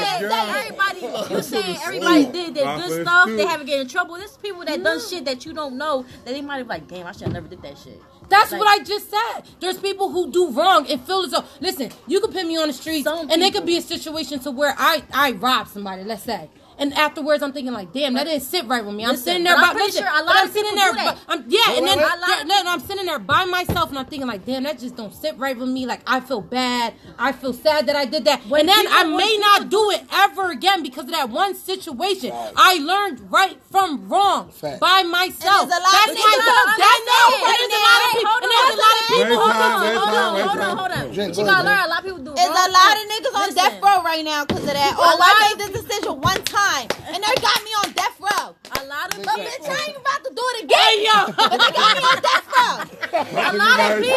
everybody. You saying everybody did their good stuff. They haven't get in trouble. There's people that done shit that you don't know that they might have like, damn, I should have never did that shit. That's Like- what I just said. There's people who do wrong and feel as though. Listen, you could put me on the streets, and it could be a situation to where I I rob somebody. Let's say. And afterwards, I'm thinking like, damn, that didn't sit right with me. I'm Listen, sitting there, but by, I'm pretty listen, sure a lot but I'm sitting there, do but I'm, yeah, and then wait, wait. yeah, no, no, I'm sitting there by myself, and I'm thinking like, damn, that just don't sit right with me. Like I feel bad. I feel sad that I did that, When and then people- I may not do it ever again because of that one situation. I learned right from wrong Fact. by myself. And there's a That's my that I know, there's a lot of people, and there's a lot of people. Hold on, wait, hold on, hold on, hold on. But you gotta learn. A lot of people do. There's a lot of niggas on death row right now because of that. Oh, A I lot- made this decision one time and they got me on death row. A lot of But people. bitch, I ain't about to do it again. Hey, yo. But they got me on death row. A lot of people,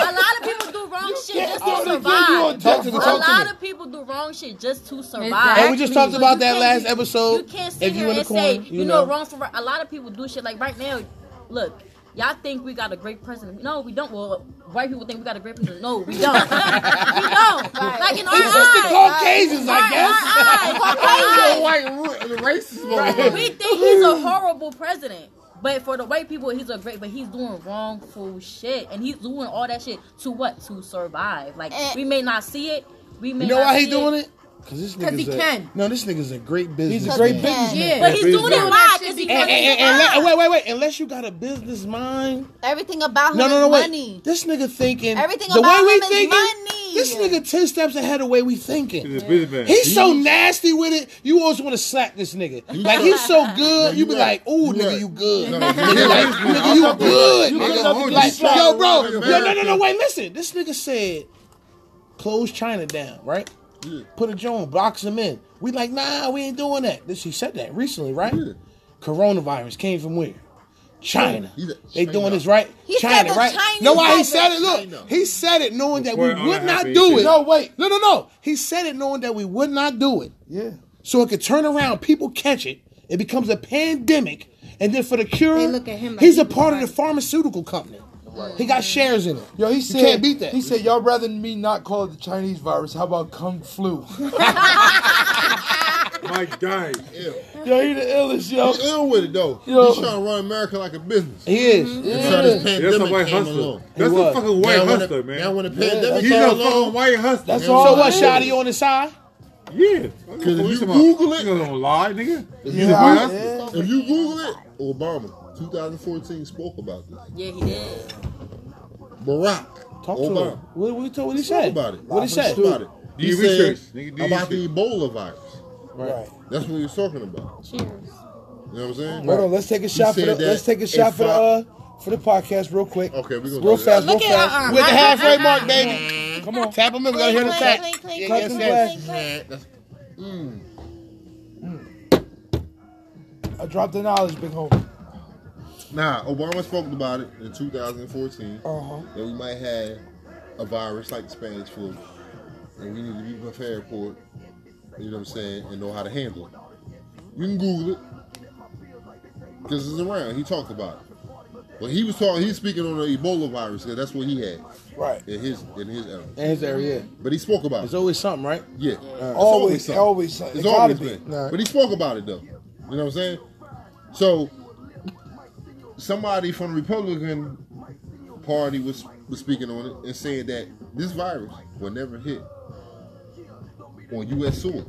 a lot of people do wrong shit just to survive. Talk to me, A talk to lot me. of people do wrong shit just to survive. Exactly. And we just talked about that last episode. You can't sit if here in and corner, say you you know know. wrong for a lot of people do shit like right now. Look, y'all think we got a great president? No, we don't. Well, white people think we got a great president. No, we don't. we don't. Like in our It's just the eyes, Caucasians, I our guess. eyes, White racist Right. we think he's a horrible president. But for the white people, he's a great. But he's doing wrongful shit, and he's doing all that shit to what? To survive. Like Eh. we may not see it. We may You know not why he see doing it? Because this 'Cause nigga's he a, can. No, this nigga's a great business. He's a great Yeah. businessman. Yeah. But he's doing it business. why? Because he And- And, and, and, and, wait, wait, wait. Unless you got a business mind. Everything about him No, no, is no, wait. money. This nigga thinking. Everything the about way we him is thinking. money. This nigga 10 steps ahead of the way we thinking. He's a businessman. He's so nasty with it. You always want to slap this nigga. Like he's so good. You be like, "Ooh, nigga, you good." Nigga, like, nigga, you good. Nigga. good enough to Like, yo, bro. Yo, no, no, no. Wait, listen. This nigga said, "Close China down." Right? Yeah. Put a joint, box him in. We like, nah, we ain't doing that. This he said that recently, right? Yeah. Coronavirus came from where? China. He's a- They doing this right? He China, the right? Chinese know why he said it. it? Look, China. he said it knowing that we would not do it. No, wait. No, no, no. He said it knowing that we would not do it. Yeah. So it could turn around, people catch it, it becomes a pandemic, and then for the cure, look at him like he's a he part of the pharmaceutical company. He got shares in it. Yo, he You said can't beat that. He said, "Y'all rather than me not call it the Chinese virus? How about kung flu?" Mike died. Ew. yo, he the illest, yo. He's ill with it though. Yo. He's trying to run America like a business. He is. Until this Yeah. That's pandemic a white hustler. along. That's a fucking white now, when hustler, the, man. now when the pandemic He's a fucking white hustler. That's all. So it what, is. Shotty, on the side? Yeah. Because if you Google it- you gonna lie, nigga. if He's you, a white Yeah, hustler. yeah. if you Google it, Obama, 2014 spoke about this. Yeah, he did. Barack Talk to Obama him. What, what, he told- what he said? about it. What he said? Spoke about it. Do He your said do your about the. Ebola virus. Right. That's what he was talking about. Cheers. You know what I'm saying? Hold on, let's take a shot for the. Let's take a shot for the uh for the podcast real quick. Okay, we're gonna real do fast, that. real Look at, fast. uh-uh. With the uh, halfway uh, mark, uh, baby. Come on, Tap him in. We gotta hear the tap. Clink, clink, Yeah, clink, yes, clink, yes. clink, clink. That's- mm. I dropped the knowledge, big homie. Nah, Obama spoke about it in 2014 Uh huh. that we might have a virus like the Spanish flu, and we need to be prepared for it. You know what I'm saying, and know how to handle it. You can Google it because it's around. He talked about it. Well, he was talking. He was speaking on the Ebola virus because that's what he had Right. in his in his era. In his area, But he spoke about there's it. There's always something, right? Yeah, Always, something. always something. It's It gotta always be. been. Right. But he spoke about it though. You know what I'm saying? So somebody from the Republican Party was was speaking on it and saying that this virus will never hit on U.S. soil.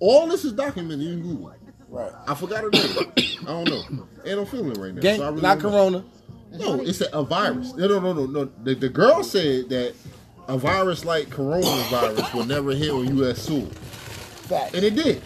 All this is documented in Google. Right. I forgot her name. I don't know. And I'm feeling it right now. Gang, so I really not don't know. Corona. No, it's a, a virus. No, no, no, no, no. The, the girl said that a virus like coronavirus will never hit on U.S. soil, Fact. and it did.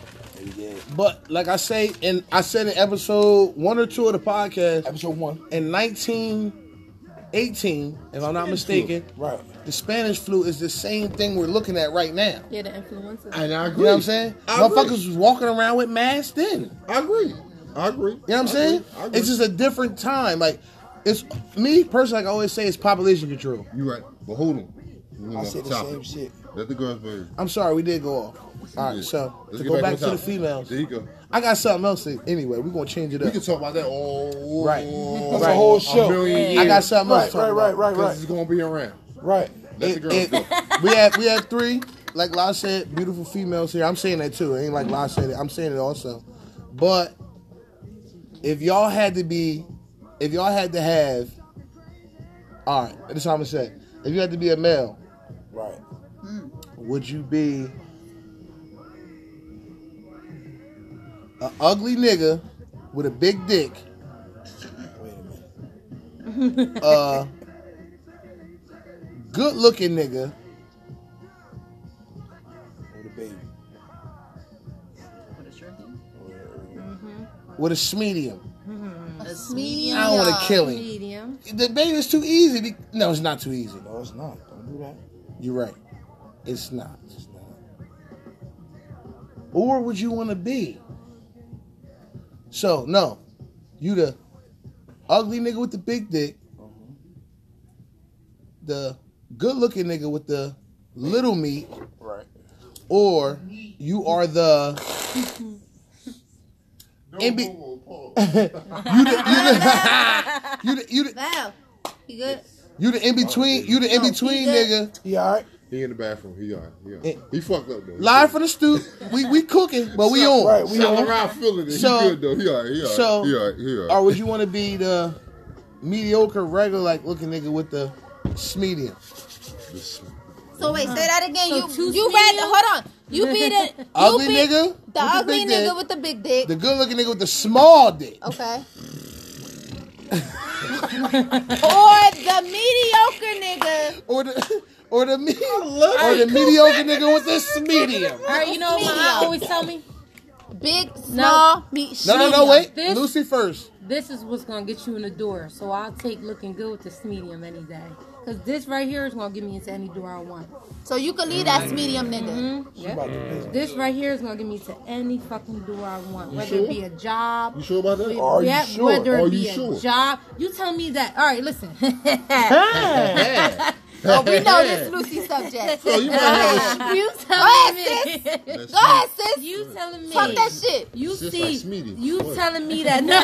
But like I say, and I said in episode one or two of the podcast, Episode one. in 1918, if I'm not mistaken, Right. the Spanish flu is the same thing we're looking at right now. Yeah, the influenza. And I You agree. know what I'm saying? I Motherfuckers agree. was walking around with masks then. I agree. I agree. You know what I'm saying? I agree. It's just a different time. Like, it's me personally, like I always say, it's population control. You're right. But hold on. I off said the topic. same shit. Let the girls be. I'm sorry, we did go off. All right, so Let's to go back on to the topic. females, There you go. I got something else. To, anyway, we're gonna change it up. We can talk about that all Right. That's Right. a whole show. million years. I got something else. Right, to right, talk right, about. right, Because right. it's gonna be around. Right. Let It- the girls it- go. we had we had three, like La said, beautiful females here. I'm saying that too. It ain't like La said it. I'm saying it also. But if y'all had to be, if y'all had to have, all right, this is what I'm gonna say. If you had to be a male, Right. would you be a ugly nigga with a big dick? Wait a minute. Uh, good looking nigga With a baby. With a shrinky. Mm-hmm. Mm-hmm. with a medium. Mm-hmm. A medium. I don't want to kill him. Medium. The baby's too easy. be- No, it's not too easy. No, it's not. Don't do that. You're right. It's not. It's not. Or would you want to be? So no, you the ugly nigga with the big dick, the good looking nigga with the little meat, Right. or you are the in be- you the you the you the you the, Val, you good? you the in between you the in between No, nigga. He all right? He in the bathroom. He all right. He, all Eh. he fucked up though. Live for the stoop. We we cooking, but we on. Right. We Shout on. around feeling it. So- he good though. He all right. He all right. so- he all right. He all right. Or would you want to be the mediocre, regular, like looking nigga with the medium? So wait, say that again. So you you read? medium? Hold on. You be the you Ugly be nigga the with the ugly nigga dick. with the big dick. The good looking nigga with the small dick. Okay. or the mediocre nigga. Or the or the me, or the mediocre nigga with the medium. All right, you know what my aunt always tell me? Big, small, meat. No, no, no, wait. This- Lucy first. This is what's gonna get you in the door. So I'll take looking good with this medium any day. Cause this right here is gonna get me into any door I want. So you can leave that medium nigga. Mhm. Yeah. about to piss. This right here is gonna get me to any fucking door I want, whether it be a job. You sure about that? Are you yeah, sure? whether Are it be you a sure? job. You tell me that. All right, listen. Oh, we know this Lucy subject. So you might have you Go ahead, telling me. Go ahead, sis. You telling me. Talk that shit. You Sis see, like you What? telling me that no,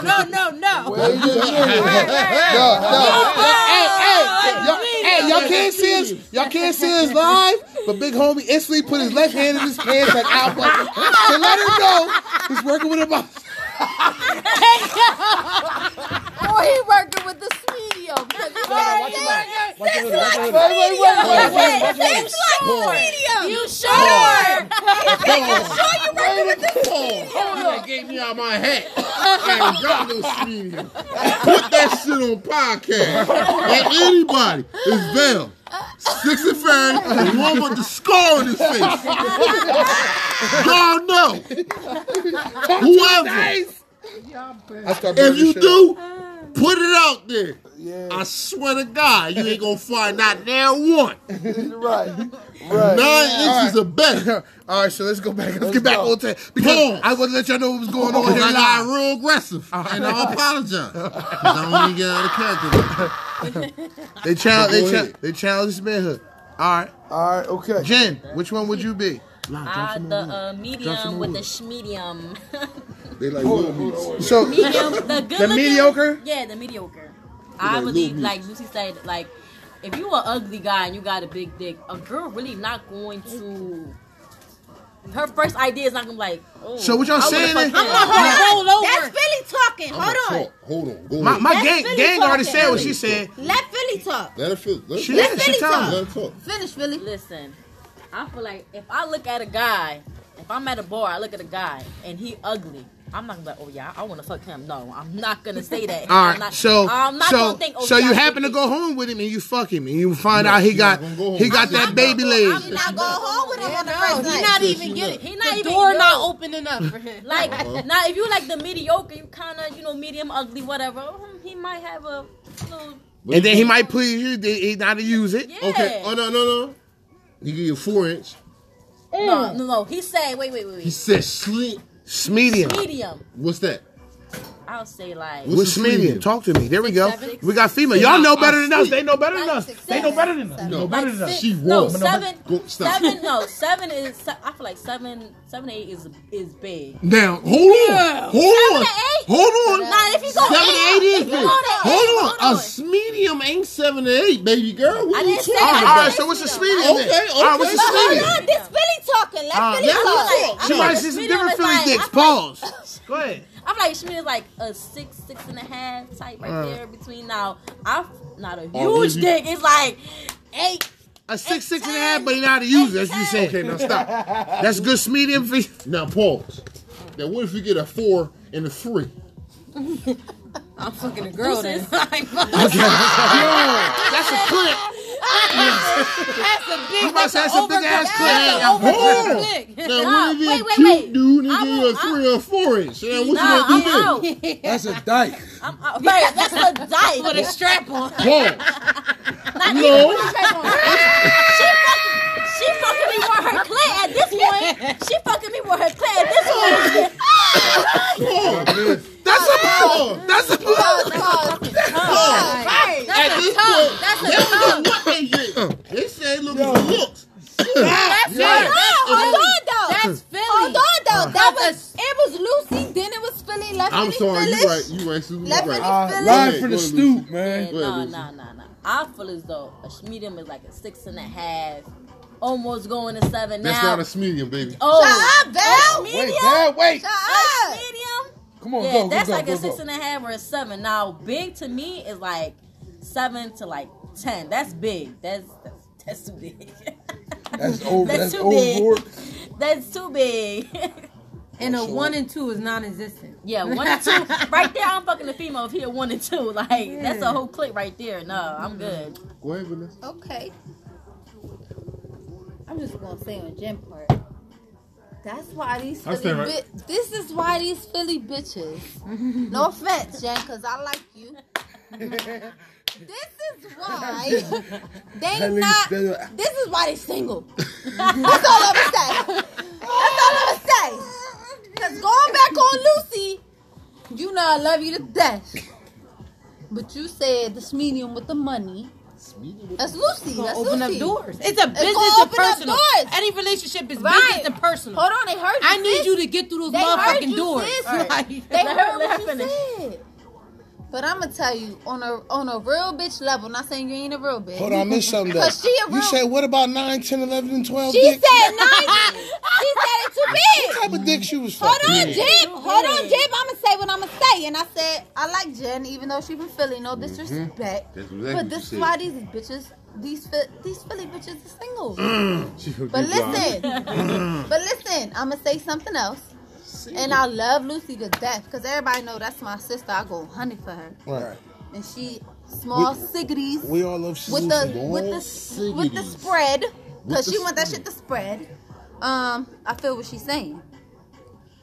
no, no, no. Wait a minute. No, no. Hey, hey, y'all, hey, y'all can't see us. Y'all can't see us live. But big homie instantly put his left hand in his pants like out button to let him know he's working with a boss. Boy, he working with the medium. Because he Watch said your back. that. Watch your hoodie. Watch your hoodie. Wait, wait, wait, wait, wait. Watch your hoodie. Seems like medium. You sure? Oh, you gave me out my hat. I ain't got no medium. Put that shit on podcast. And anybody is Val. Six and Ferry, and one with the scar on his face. Y'all know. Whoever. If you do, put it out there. Yeah. I swear to God, you ain't gonna find not now one. Right. Right. Nine inches of better. All right, so let's go back. Let's, Let's get back go. on tape because Boom. I want to let y'all know what was going on here I got real aggressive. And I apologize. Because I don't even get out of character. They challenge. They, Go cha- they challenge his manhood. All right, All right. Okay. Jen, which one would you be? Uh, the uh, medium with the schmedium. They like little meats. So medium, the good The looking- mediocre? Yeah, the mediocre. I believe, like Lucy said, like if you an ugly guy and you got a big dick, a girl really not going to. Her first idea is not gonna be like. Oh, So what y'all I saying fuck is- I'm gonna roll over. That's Philly talking. I'ma Hold on. talk. Hold on. Go my, my gang Philly gang already talking. said what she said. Let Philly talk. Let her feel. Let She feel. is. Let She Philly talk. Let her talk. Finish, Philly. Listen, I feel like if I look at a guy, if I'm at a bar, I look at a guy and he ugly. I'm not gonna be like, oh yeah, I want to fuck him. No, I'm not gonna say that. All I'm not, so I'm not so gonna think. Oh, so he you got happen to go home with him and you fuck him and you find out he got go he got I'm that baby gonna- leg. I'm You're not going home with him on the No, first he's night. not even not. getting. He not the even- door yo. not open enough for him. Like Uh-huh. now, if you like the mediocre, you kind of you know medium ugly, whatever. hmm, He might have a little And then he might please you. He not to use it. yeah. Okay. Oh no no no. He give you a four inch. No, no, no. He said, wait, wait, wait, He wait. said slit. Smedium. Smedium. What's that? I'll say like What's What's the medium? medium? Talk to me. There we go. seven? We got female. Y'all know better than us. They know better than us. They know better than us. They know No. better than us. six, She no seven. Go- stop. Seven, no seven is. I feel like seven, seven, eight is is big. Now hold on. Yeah. Hold on. Seven to eight? Hold on. Nah, if you go Seven eight is big. go to eight, Hold on. hold A s- medium ain't seven to eight, baby girl. What I are you didn't say talking All right, about? right, so what's the medium? Okay. All right, what's the okay. Hold medium? on, this Philly talking. Let Uh, Philly talk. She might see some different Philly dicks. I feel like- Pause. Go ahead. I feel like Shmee is like a six, six and a half type right Uh. there between. Now, I'm not a Oh, huge you- dick. It's like eight. A six, six and a half, but he know how to use it. That's what you say. Okay, now stop. That's good medium for you. Now pause. Now what if you get a four and a three? I'm fucking a girl then. That's a clip. That's a big. I'm about to say that's a big ass clip. That's an overgrown dick. Now Nah, what if wait, wait, cute wait. dude and I give you a will- three or a four inch? Now what Nah, you I'm gonna do then? That's a dyke. I'm out. Right, that's a dyke. With a strap on. Pause. Not No. even with a strap on. She fucking, she fucking me with her clit at this point. She fucking me with her clit at this point. That's a Pause. That's a Pause, pause. Right. At That's this a tongue. point, That's a they don't tongue. know what they get. They say looking for looks. That's Yeah. right. Hold on, though. That's Philly. Hold on, though. That was it was Lucy. Then it was Philly. Let I'm sorry, finish. you right, you right, Susan, you Let right. me Uh, finish. live Go the stoop, man. Yeah, Go ahead, no, no, no, no. I feel as though a medium is like a six and a half, almost going to seven That's now. That's not a medium, baby. oh, Shut up, Val. a Wait, medium. Wait. Shut A up. medium. Come on, yeah, go, go, that's go, like go, a six go. and a half or a seven. Now, big to me is like seven to like ten. That's big. That's that's, that's too big. That's over. That's That's, too overboard. big. That's too big. And a one and two is non-existent. yeah, one and two. Right there, I'm fucking the female. If he a one and two, like that's a whole clip right there. No, I'm good. Go ahead, Vanessa. Okay. I'm just gonna say on Jim part. That's why these Philly stand right. bi- This is why these Philly bitches. no offense, Jen, because I like you. this is why they That nigga- not. This is why they single. That's all I'm gonna say. That's all I'm gonna say. Cause going back on Lucy, you know I love you to death. But you said this medium with the money. That's Lucy. Gonna That's open Lucy. up doors. It's a business gonna and open up personal. doors. Any relationship is Right. business and personal. Hold on, they heard you. I need sis. you to get through those They heard motherfucking you, doors. sis. Like, They heard let what her you said. But I'm gonna tell you on a on a real bitch level. Not saying you ain't a real bitch. Hold on, I missed something though. Cause she a You real- said what about 9, 10, 11, and 12 She dicks? said nine. she said it too What big. type of dick she was Hold fucking? on, Jib. Hold on, Jib. I'm gonna say what I'm gonna say. And I said I like Jen, even though she from Philly. No mm-hmm. disrespect. That's exactly but this is why these bitches, these Phil- these Philly bitches are single. Mm. She But listen, but listen, I'm gonna say something else. And I love Lucy to death because everybody know that's my sister. I go honey for her, Right. and she small siggities We all love with the with the Small with the spread because the she want that shit to spread. Um, I feel what she's saying.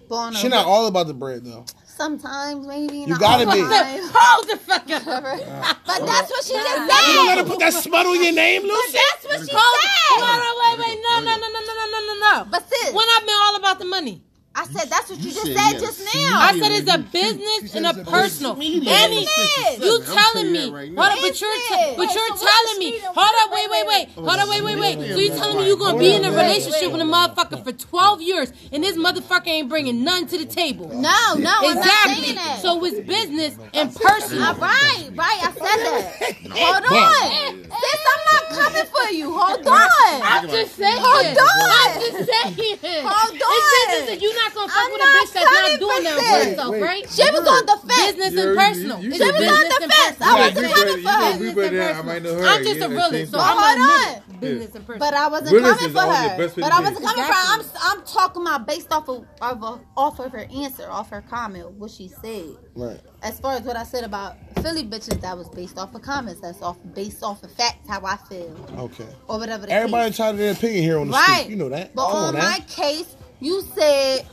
But She not all about the bread though. sometimes maybe You not gotta all be. Hold the fuck up. but that's what she just said. You gotta put that smut on your name, But Lucy. that's what she Hold said. on, wait, wait, no, no, no, no, no, no, no, no. But sis, When I've been all about the money. I said that's what you, You just said said yes. just now. I said it's a you- business you and a personal. business. Any, It's you telling telling me? you right Hold now. on, but you're Listen. but you're so telling me. Hold up, Wait, wait, wait, wait, wait. Hold on, wait, wait, wait. So you telling me you gonna be in a relationship with a motherfucker for 12 years and this motherfucker ain't bringing nothing to the table? No, no, I'm not Exactly. saying that. So it's business and personal. right, right. I said that. Hold on, sis. I'm not coming for you. Hold on. I'm just saying. Hold on. I'm just saying. It. Hold It's on. business and you're not gonna fuck I'm with a not bitch that's not coming doing for this. for herself, Wait, right? She was on the fence. Business You and personal. you- you She was on the and fence. I wasn't you coming better- for her. you better- Business and I personal. might know her. I'm just a realist, so I'm Hold on. business and personal. But I wasn't coming for her. But I wasn't coming for her. I'm I'm talking about based off of, of uh, off of her answer, off her comment, what she said. Right. As far as what I said about Philly bitches, that was based off of comments. That's off based off of facts, how I feel, Okay. or whatever. The Everybody case. entitled to their opinion here on the right? street. You know that. But Come on on my now. case, you said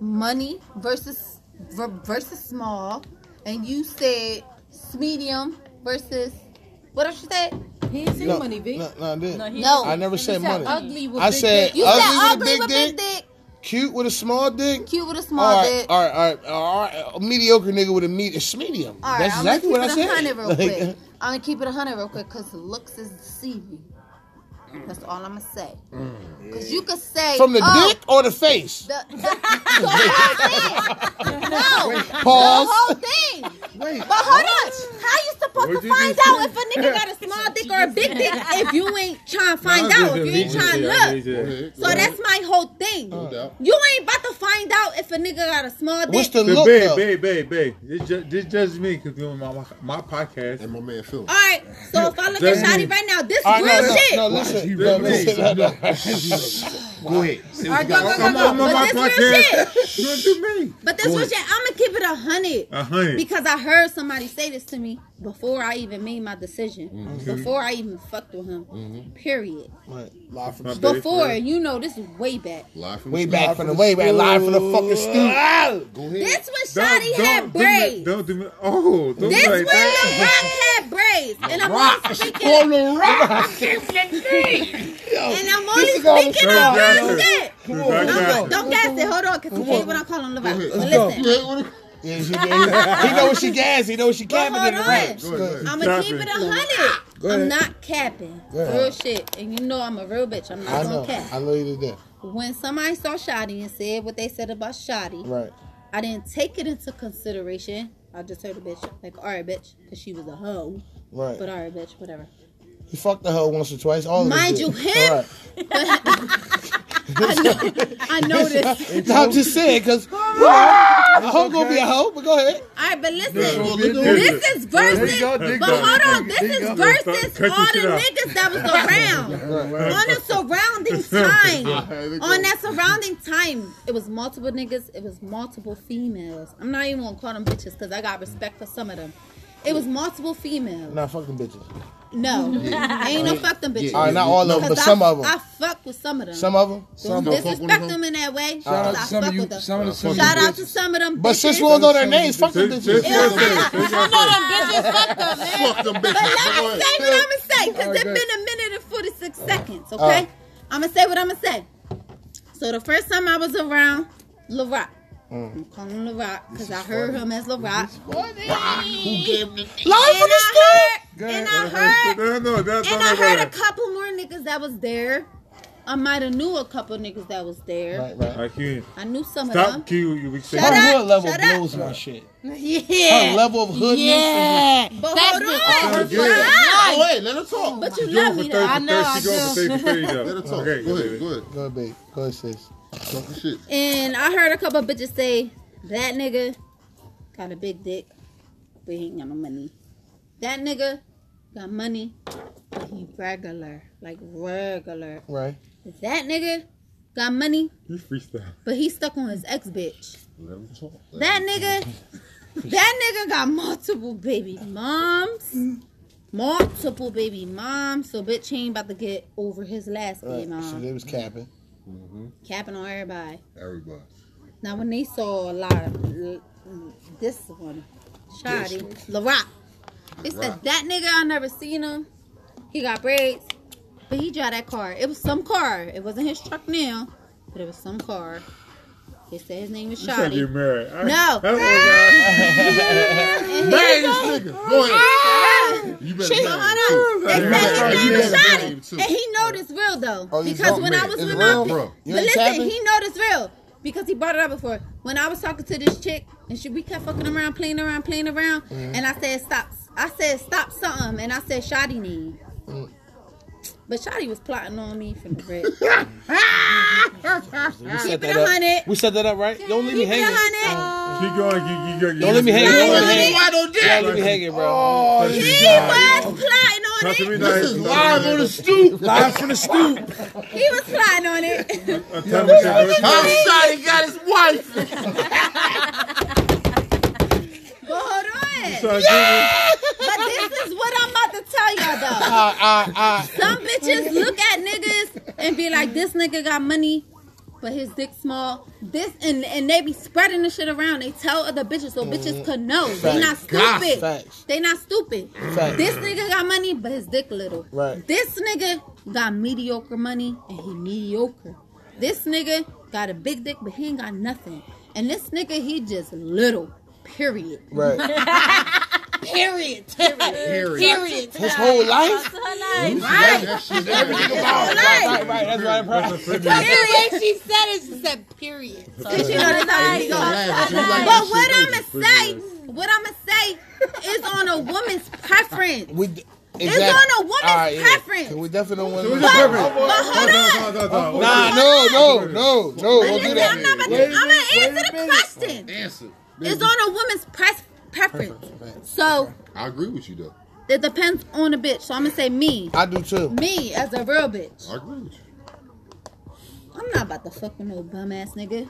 money versus versus small, and you said medium versus what else you said? He ain't say No, money, V. no, no, I didn't. No, he- No. I never He said money. Ugly with I big said dick. You Ugly said with a ugly big with dick? big dick, Cute with a small dick. cute with a small All right, dick. all right, all right, all right. A mediocre nigga with a meat is medium. All right, That's I'm exactly gonna what I keep it said. a hundred real Like, quick. I'm gonna keep it a hundred real quick because looks is deceiving. That's all I'm gonna say. Mm. Because you could say From the oh, dick or the face? The, the, the whole thing. No, Pause. the whole thing. Wait, But hold on, how you supposed What'd to find out say? if a nigga got a small dick or a big dick if you ain't trying to find Nah, out, if you ain't trying to look? yeah, Go yeah. ahead. So that's my whole thing. No doubt. You ain't about to find out if a nigga got a small dick. What's the So, look babe, though? babe, babe, babe. This just, this just me because you're on my, my podcast. And my man Phil. All right, so if I look at Just Shotty right now, this All right, real no, no, shit. no, listen. He No, really listen, is. no, no. Go ahead. All right, go, go, go, I'm, go. I'm on my But this real shit. podcast. You gonna do me? But this was ahead. shit. I'm gonna keep it a hundred. A hundred. Because I heard somebody say this to me before I even made my decision. Mm-hmm. Before I even fucked with him. Period. Right, live from My the. Before, you know, this is way back. Live from way the back from the way back, live from the fucking stoop. Go ahead. This was Shotty had braids. Don't do me. Oh, don't This do when like Lil that. Rock had braids. And I'm only speaking On rock. and I'm only is all the speaking Don't on gas it. Don't I'm gas not- it. Don't gas it. Hold on, because tell you what I'm calling Lil Rock. ahead. But Let's go. listen. Yeah, what- she, he, he know what she gas. He know what she capping in the on. ranks. Go ahead, go ahead. I'm gonna keep it a hundred. I'm not capping. Go. Real shit. And you know I'm a real bitch. I'm not I gonna know. cap. I know you to death. When somebody saw Shotty and said what they said about Shotty, Right. I didn't take it into consideration. I just heard a bitch like, all right, bitch, because she was a hoe. Right. But all right, bitch, whatever. He fucked the hoe once or twice. All of us Mind did. you, him- All right. I know, I know this. I'm just saying, because a hoe gonna be a hoe, but go ahead. All right, but listen, No, Dig this is versus. Dig up, But up, hold on, this up. is versus all the out. niggas that was around. On the surrounding time, on that surrounding time, it was multiple niggas, it was multiple females. I'm not even gonna call them bitches because I got respect for some of them. It was multiple females. Nah, fuck them bitches. No, ain't no fuck them bitches. Yeah. All right, not all of them, but 'Cause some I, of them. I fuck with some of them. Some of them. Don't Don't fuck with disrespect them. them in that way. Shout out to I some fuck of you. with them. Some of the Shout out to some of them. But bitches. since we don't know their names, fuck them Just- bitches. Yeah. I know them bitches fucked up, man. Fuck them bitches. But let Go me ahead. say what I'm gonna say, because All it's right, been a minute and 46 seconds, okay? I'm gonna say what I'm gonna say. So the first time I was around Lil Rock, Mm. I'm calling him Lil Rock because I heard him as Lil Rock. Who gave him the Live And the I stoop. heard, and I heard, No, no, and I heard a couple more niggas that was there. I might have knew a couple niggas that was there. Right, right. I can't. I knew some of them. Q. You be saying. Shut Her up, hood level shut up. my shit. Yeah. Her level of hoodness. Yeah. But That's hold the- on, That's shut Oh, wait, let her talk. But you You love going me for though. I know, for I thirty. She going for do. thirty for thirty Let her talk. Okay, go ahead, go ahead. Go ahead, babe. Go ahead, sis. Talk your shit. And I heard a couple bitches say that nigga got a big dick, but he ain't got no money. That nigga got money, but he regular, like regular. Right. That nigga got money, You freestyle. but he stuck on his ex bitch. Let him talk. Let That him nigga, that nigga got multiple baby moms. Multiple baby moms. So bitch ain't about to get over his last baby Right. So they was capping. Capping on everybody. Everybody. Now, when they saw a lot of mm, this one, Shotty, LaRock, they said that nigga I never seen him. He got braids, but he drive that car. It was some car. It wasn't his truck now, but it was some car. They said his name was You trying to get Shotty. married? I- No. I don't know, And Marry he- this nigga. Go ahead. You better But marry hold. They too. said his You name was better marry Shotty. And he know this real though. Oh, because when I was with real? my Bro. You but listen, capping? he know this real. Because he brought it up before. When I was talking to this chick and she we kept fucking around, playing around, playing around, Mm-hmm. and I said stop I said stop something and I said Shotty name. Mm. But Shotty was plotting on me from the rip. We set Keep it that a up. hundred. We set that up, right? Don't leave me Keep it a hanging. hundred. Keep going. Keep, keep, keep, Don't let me hang. Don't let me hang. Why don't Don't let me hanging, bro. Oh, He was plotting on Talk it. This is live on the stoop. live from the stoop. He was plotting on it. Tell me, tell me, How Shotty got his wife. But hold on. trying But this is what I'm about to tell y'all though. Uh, uh, uh. Some bitches look at niggas and be like, this nigga got money, but his dick small. This and and they be spreading the shit around. They tell other bitches so bitches mm-hmm. could know. They not stupid. Facts. They not stupid. Facts. This nigga got money, but his dick little. Right. This nigga got mediocre money and he mediocre. This nigga got a big dick, but he ain't got nothing. And this nigga, he just little. Period. Right. Period. Period. Period. His whole life. Right. That shit's everything about it. Right, right. That's right. That's a The she said it, she said period. Cause you know that's how you go. Laugh. She like But what I'ma say, what I'ma say is on a woman's preference. We. d- It's on a woman's All right, yeah. preference. We definitely don't want your to. favorite? But hold on. Nah, no, no, no, no. But Don't do listen, I'm not about to, a I'm gonna answer the question. Answer. It's on a woman's pres- preference. So I agree with you though. it depends on the bitch. So I'm gonna say me. I do too. Me as a real bitch. I agree with you. I'm not about to fuck with no bum ass nigga.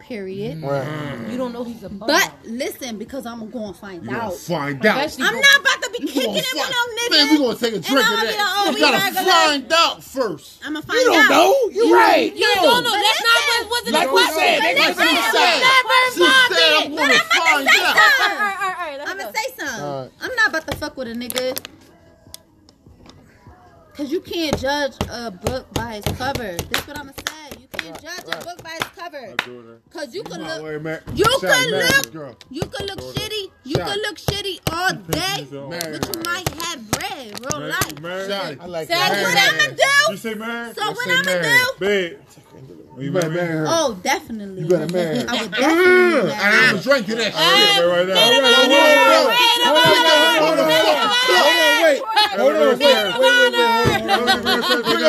Period. Mm. Right. You don't know he's a bum. But listen, because I'm gonna find You gonna out. find out. I'm go- not about to be You kicking gonna it with find- no nigga. Man, we gonna take a drink I'ma of be like, oh, that. we You gotta regular. find out first. I'm gonna find out. You don't out. know. You're right. You don't know. That's not what wasn't Like the we question. said, But like listen, we said. never She said I'm But gonna I'm about find to say out. something. Alright, alright, alright, let's I'ma say something. I'm not about to fuck with a nigga. Cause you can't judge a book by its cover. That's what I'm gonna say. You can't judge a book by its cover. Cause you can Nah, look, wait, you Shout can look, girl. you can look shitty. You Shout. can look shitty all day, but you might have bread, real life. Married? I like So that. what I'ma do? You say married? So what say I'ma marry. do? Babe. You You better marry her. Oh, definitely. You better marry her. I would definitely And marry I'm her. drinking that Wait, shit. right now. Hold on, Hold on, bro. wait. Hold on, wait. Wait, wait, wait, wait, wait.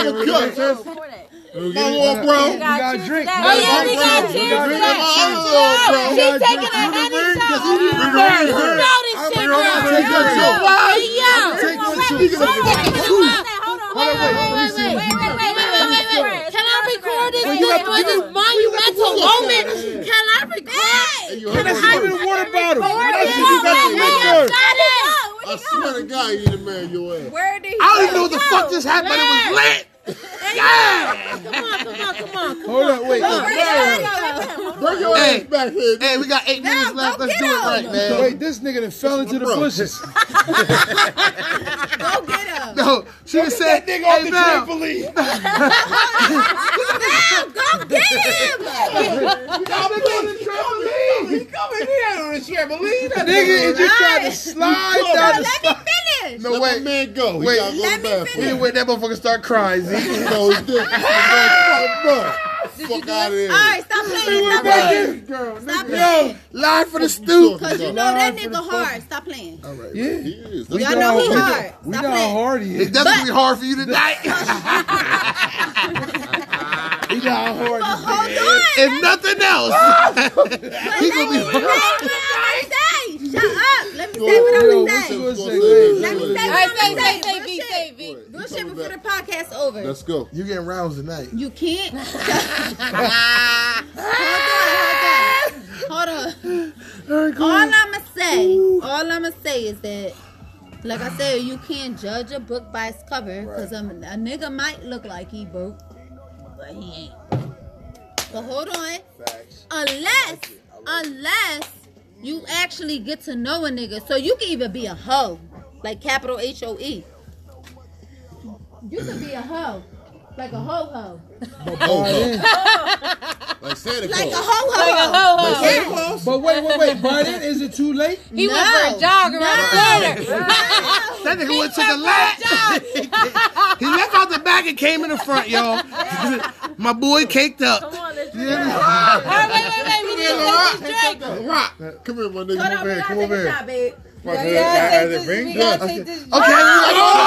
Before that. Come on, bro. We got a drink. Oh, yeah, we got Bring cheers. them Yeah. on, bro. She's taking a any shot. You know this shit, girl. Take that shit. Why? Hey, yo. Take one Wait, too. wait, wait, wait, wait, Hold on, hold on, wait, wait, wait, wait, wait, wait, wait, wait, wait, wait. Can I record this? This was this monumental moment. Can I record? You Can I heard see me. the water bottle? Where I did see you got the you liquor. I swear to God, you need to marry your ass. Where did he I don't even know go? what the fuck just happened. but It was lit. Come on, come on, come on. Hold on, wait. Where did he go? Bring your Hey. ass back here. Hey, we got eight minutes left. Let's do it right, man. Wait, this nigga done fell into the bushes. Go get him. No, she just said, That nigga off hey, the now, trampoline. Now, go get him. He's coming here on the trampoline. Nigga is just trying to slide down the let me finish. No, Let wait. man go. He Wait. gotta go Let to me the We bathroom. didn't wait that motherfucker start crying, Z. No, he did. Fuck out of here. All right, stop playing. Stop playing. Stop playing. Live for the stoop. Cause you know that nigga hard. Stop playing. All right. Yeah. He is. We Y'all know know he how- hard. We Stop know how playing. hard he is. It's definitely hard for you tonight. We know how hard But he is. hold on. if nothing else, But he let gonna me be say what I'm gonna say. Shut up. Let me say what Yo, I'm gonna what's say. you gonna say? Let me say All what right, I'm say, gonna say, say. say, Real V, shit. say, V. Real shit before the podcast over. Let's go. you getting rounds tonight. You can't. hold on, hold on. Hold on. All I'ma say, all I'ma say is that, like I said, you can't judge a book by its cover because a, a nigga might look like he broke, but he ain't. But hold on, unless, unless you actually get to know a nigga, so you can even be a hoe, like capital H O E. You could be a hoe. Like a ho ho. Oh, like Santa Claus. Like a ho ho. Like a ho-ho. Like Santa Claus. But wait, wait, wait. By then, is it too late? He No. went for a jog around the corner. That nigga went to the left. he left out the back and came in the front, y'all. My boy caked up. Come on, let's All right, wait, wait, wait. We didn't take this drink. Rock. Come here, my nigga. Come over here. Come over here. babe. What, does it- does it ring? Okay. we-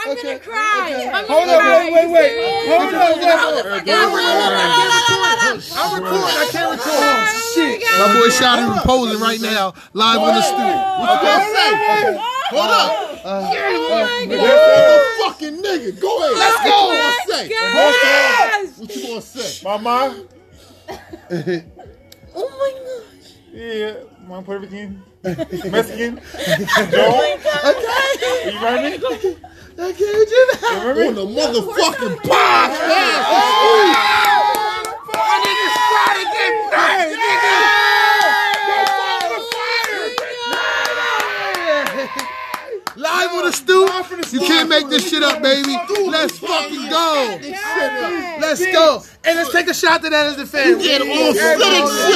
I'm gonna cry. I'm Hold gonna on, cry. wait, wait, wait. Hold on, hold on. I'm recording. I can't record. Oh, shit. My boy Shotty reposing right now, live on the studio. What you gonna say? Hold up. Motherfucking nigga. Go ahead. Let's go. What you gonna say? What you gonna say? Mama. Oh my gosh. Yeah, my Puerto Rican. Mexican. Joe. Okay. You remember me? You remember On me? the motherfucking podcast. Live on the stoop. You can't make this shit up, baby. Let's fucking go. Let's go. And let's take a shot to that as the family. Get all slick shit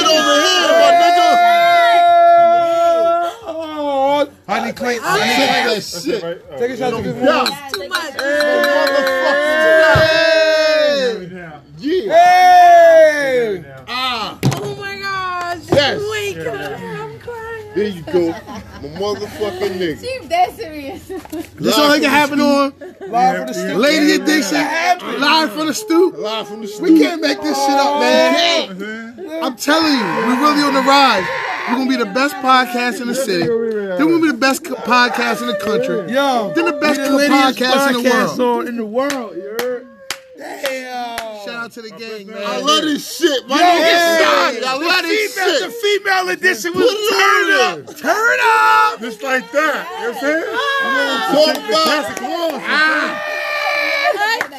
over here, my nigga. Oh, honey Clayton. Take that shit. Take a shot to good one. Too much. Motherfucking Right now. yeah. Hey! Ah. Oh my gosh. Yes. Wait, I'm crying. There you go. My motherfucking nigga. You that serious? This only can happen on Live for the stoop. Ladies Edition. Live from the stoop. Live from the We can't make this shit up, man. I'm telling you, we're really on the rise. We're gonna be the best podcast in the city. Then we're gonna be the best co- podcast in the country. Yo, Then the best we co- latest podcast in the world. on in the world. You heard? Damn. Shout out to the gang, man. I love this shit. My Yo, nigga hey. Shotty. I love this Female, the female edition Put was it up. Turn up. Just like that. You know what I'm saying? Talk The about classic ones. Ah.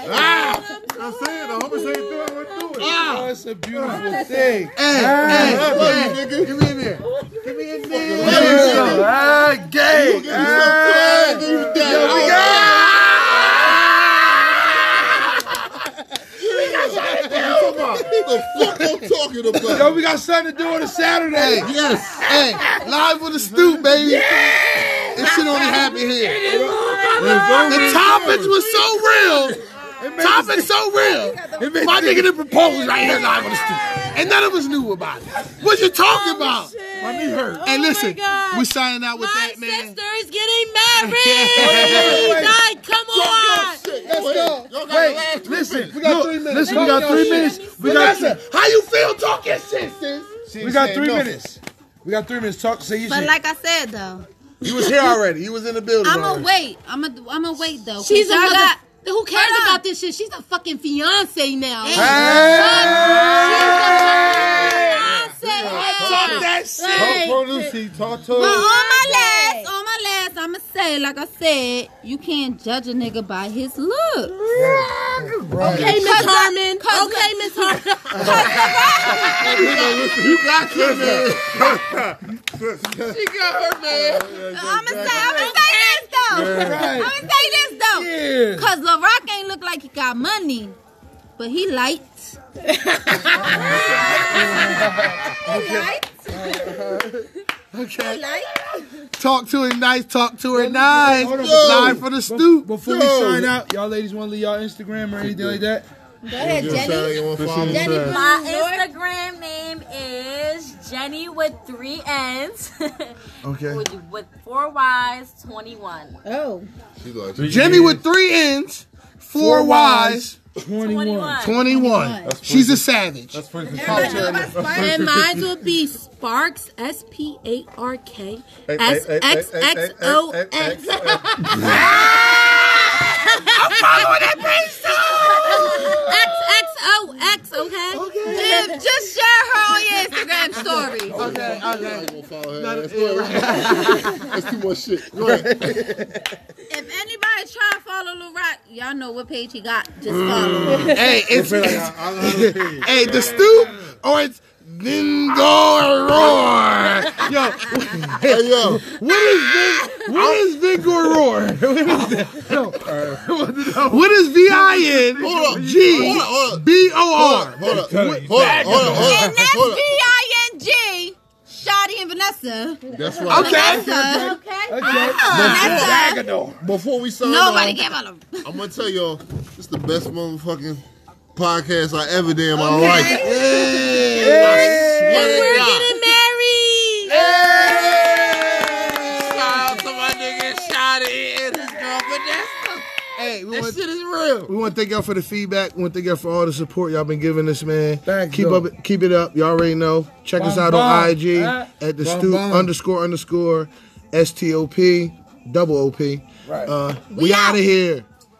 You know what I'm saying? The homies ain't doing what we're doing. Oh, it's a beautiful thing. Hey, I hey, love you, nigga. give me in there. Give me in Love there. you, nigga. Ah, gay. Give me some crack. Give me that. The fuck I'm talking about? Yo, we got something to do on a Saturday. Hey, yes. Hey, live on the stoop, baby. This shit only happened here. The topics was so real. Topics so real. My nigga done proposed right here live on the stoop. And none of us knew about it. What you talking oh, about? Oh, my knee hurt. And listen, God. we signing out with My that, man. My sister is getting married. God, come on. Let's go. Y'all got the Wait, three listen. minutes. We got three minutes. Listen, we got three minutes. We got Vanessa, how you feel? talking your shit, sis. we got three minutes. We got three minutes. Talk. Say your But shit. like I said though, You was here already. You was in the building I'm gonna wait. I'm gonna I'm gonna wait though. She's a mother. got- Who cares Hold on. about this shit? She's a fucking fiance now. Hey. Talk that shit. Hey. Talk to Lucy. Talk to But her. on my last, on my last, I'ma say, like I said, you can't judge a nigga by his looks. Okay, Miss Harmon. Okay, Miss Harmon. You got your man. She got her man. I'ma say, I'ma say this though. Right. I'ma say this though. Yeah. Cause Lil Rock ain't look like he got money, but he light. Okay. Talk to her nice. Talk to her nice. Live for the stoop. Before we sign out, y'all ladies want to leave y'all Instagram or anything like that? Go ahead, Jenny. Jenny, My Instagram name is Jenny with three N's. Okay. with, with four Y's, 21. Oh. Jenny with three N's, four Y's, 21. 21. She's a savage. Let's put it Talk to her nice. And mine will be Sparks, S P A R K S X X O X. I follow that page too. XXOX, okay? Just, just share her on your Instagram story. Okay, I okay. ain't gonna follow her. That's. That's too much shit. Go ahead. If anybody try to follow Lil Rock, y'all know what page he got. Just follow. Mm. hey, it's Feel like I- I love the page. hey the stoop or it's then go roar. Yo, Hey yo, what is Vin, what is Vigor roar? What is that? What is V I Hold N on. G Hold on, hold on. B O hold R? on, hold on, hold on, you, hold on, hold on, and that's. V I N G. Shotty and Vanessa. That's right. Okay. Vanessa. Okay. Ah, Vanessa. Before we sign Nobody off, gave out a. I'm gonna tell y'all, this is the best motherfucking podcast I ever did in my life. I swear to We're getting married. Shout out to my nigga Shotty and his girl Vanessa. Hey, we want, Shit is real. we want to thank y'all for the feedback. We want to thank y'all for all the support y'all been giving us, man. Thanks, keep though. up, keep it up. Y'all already know. Check us out bum. on IG at the bum, stoop bum. underscore underscore S T O P double O P. Right. Uh, we, We out. of here.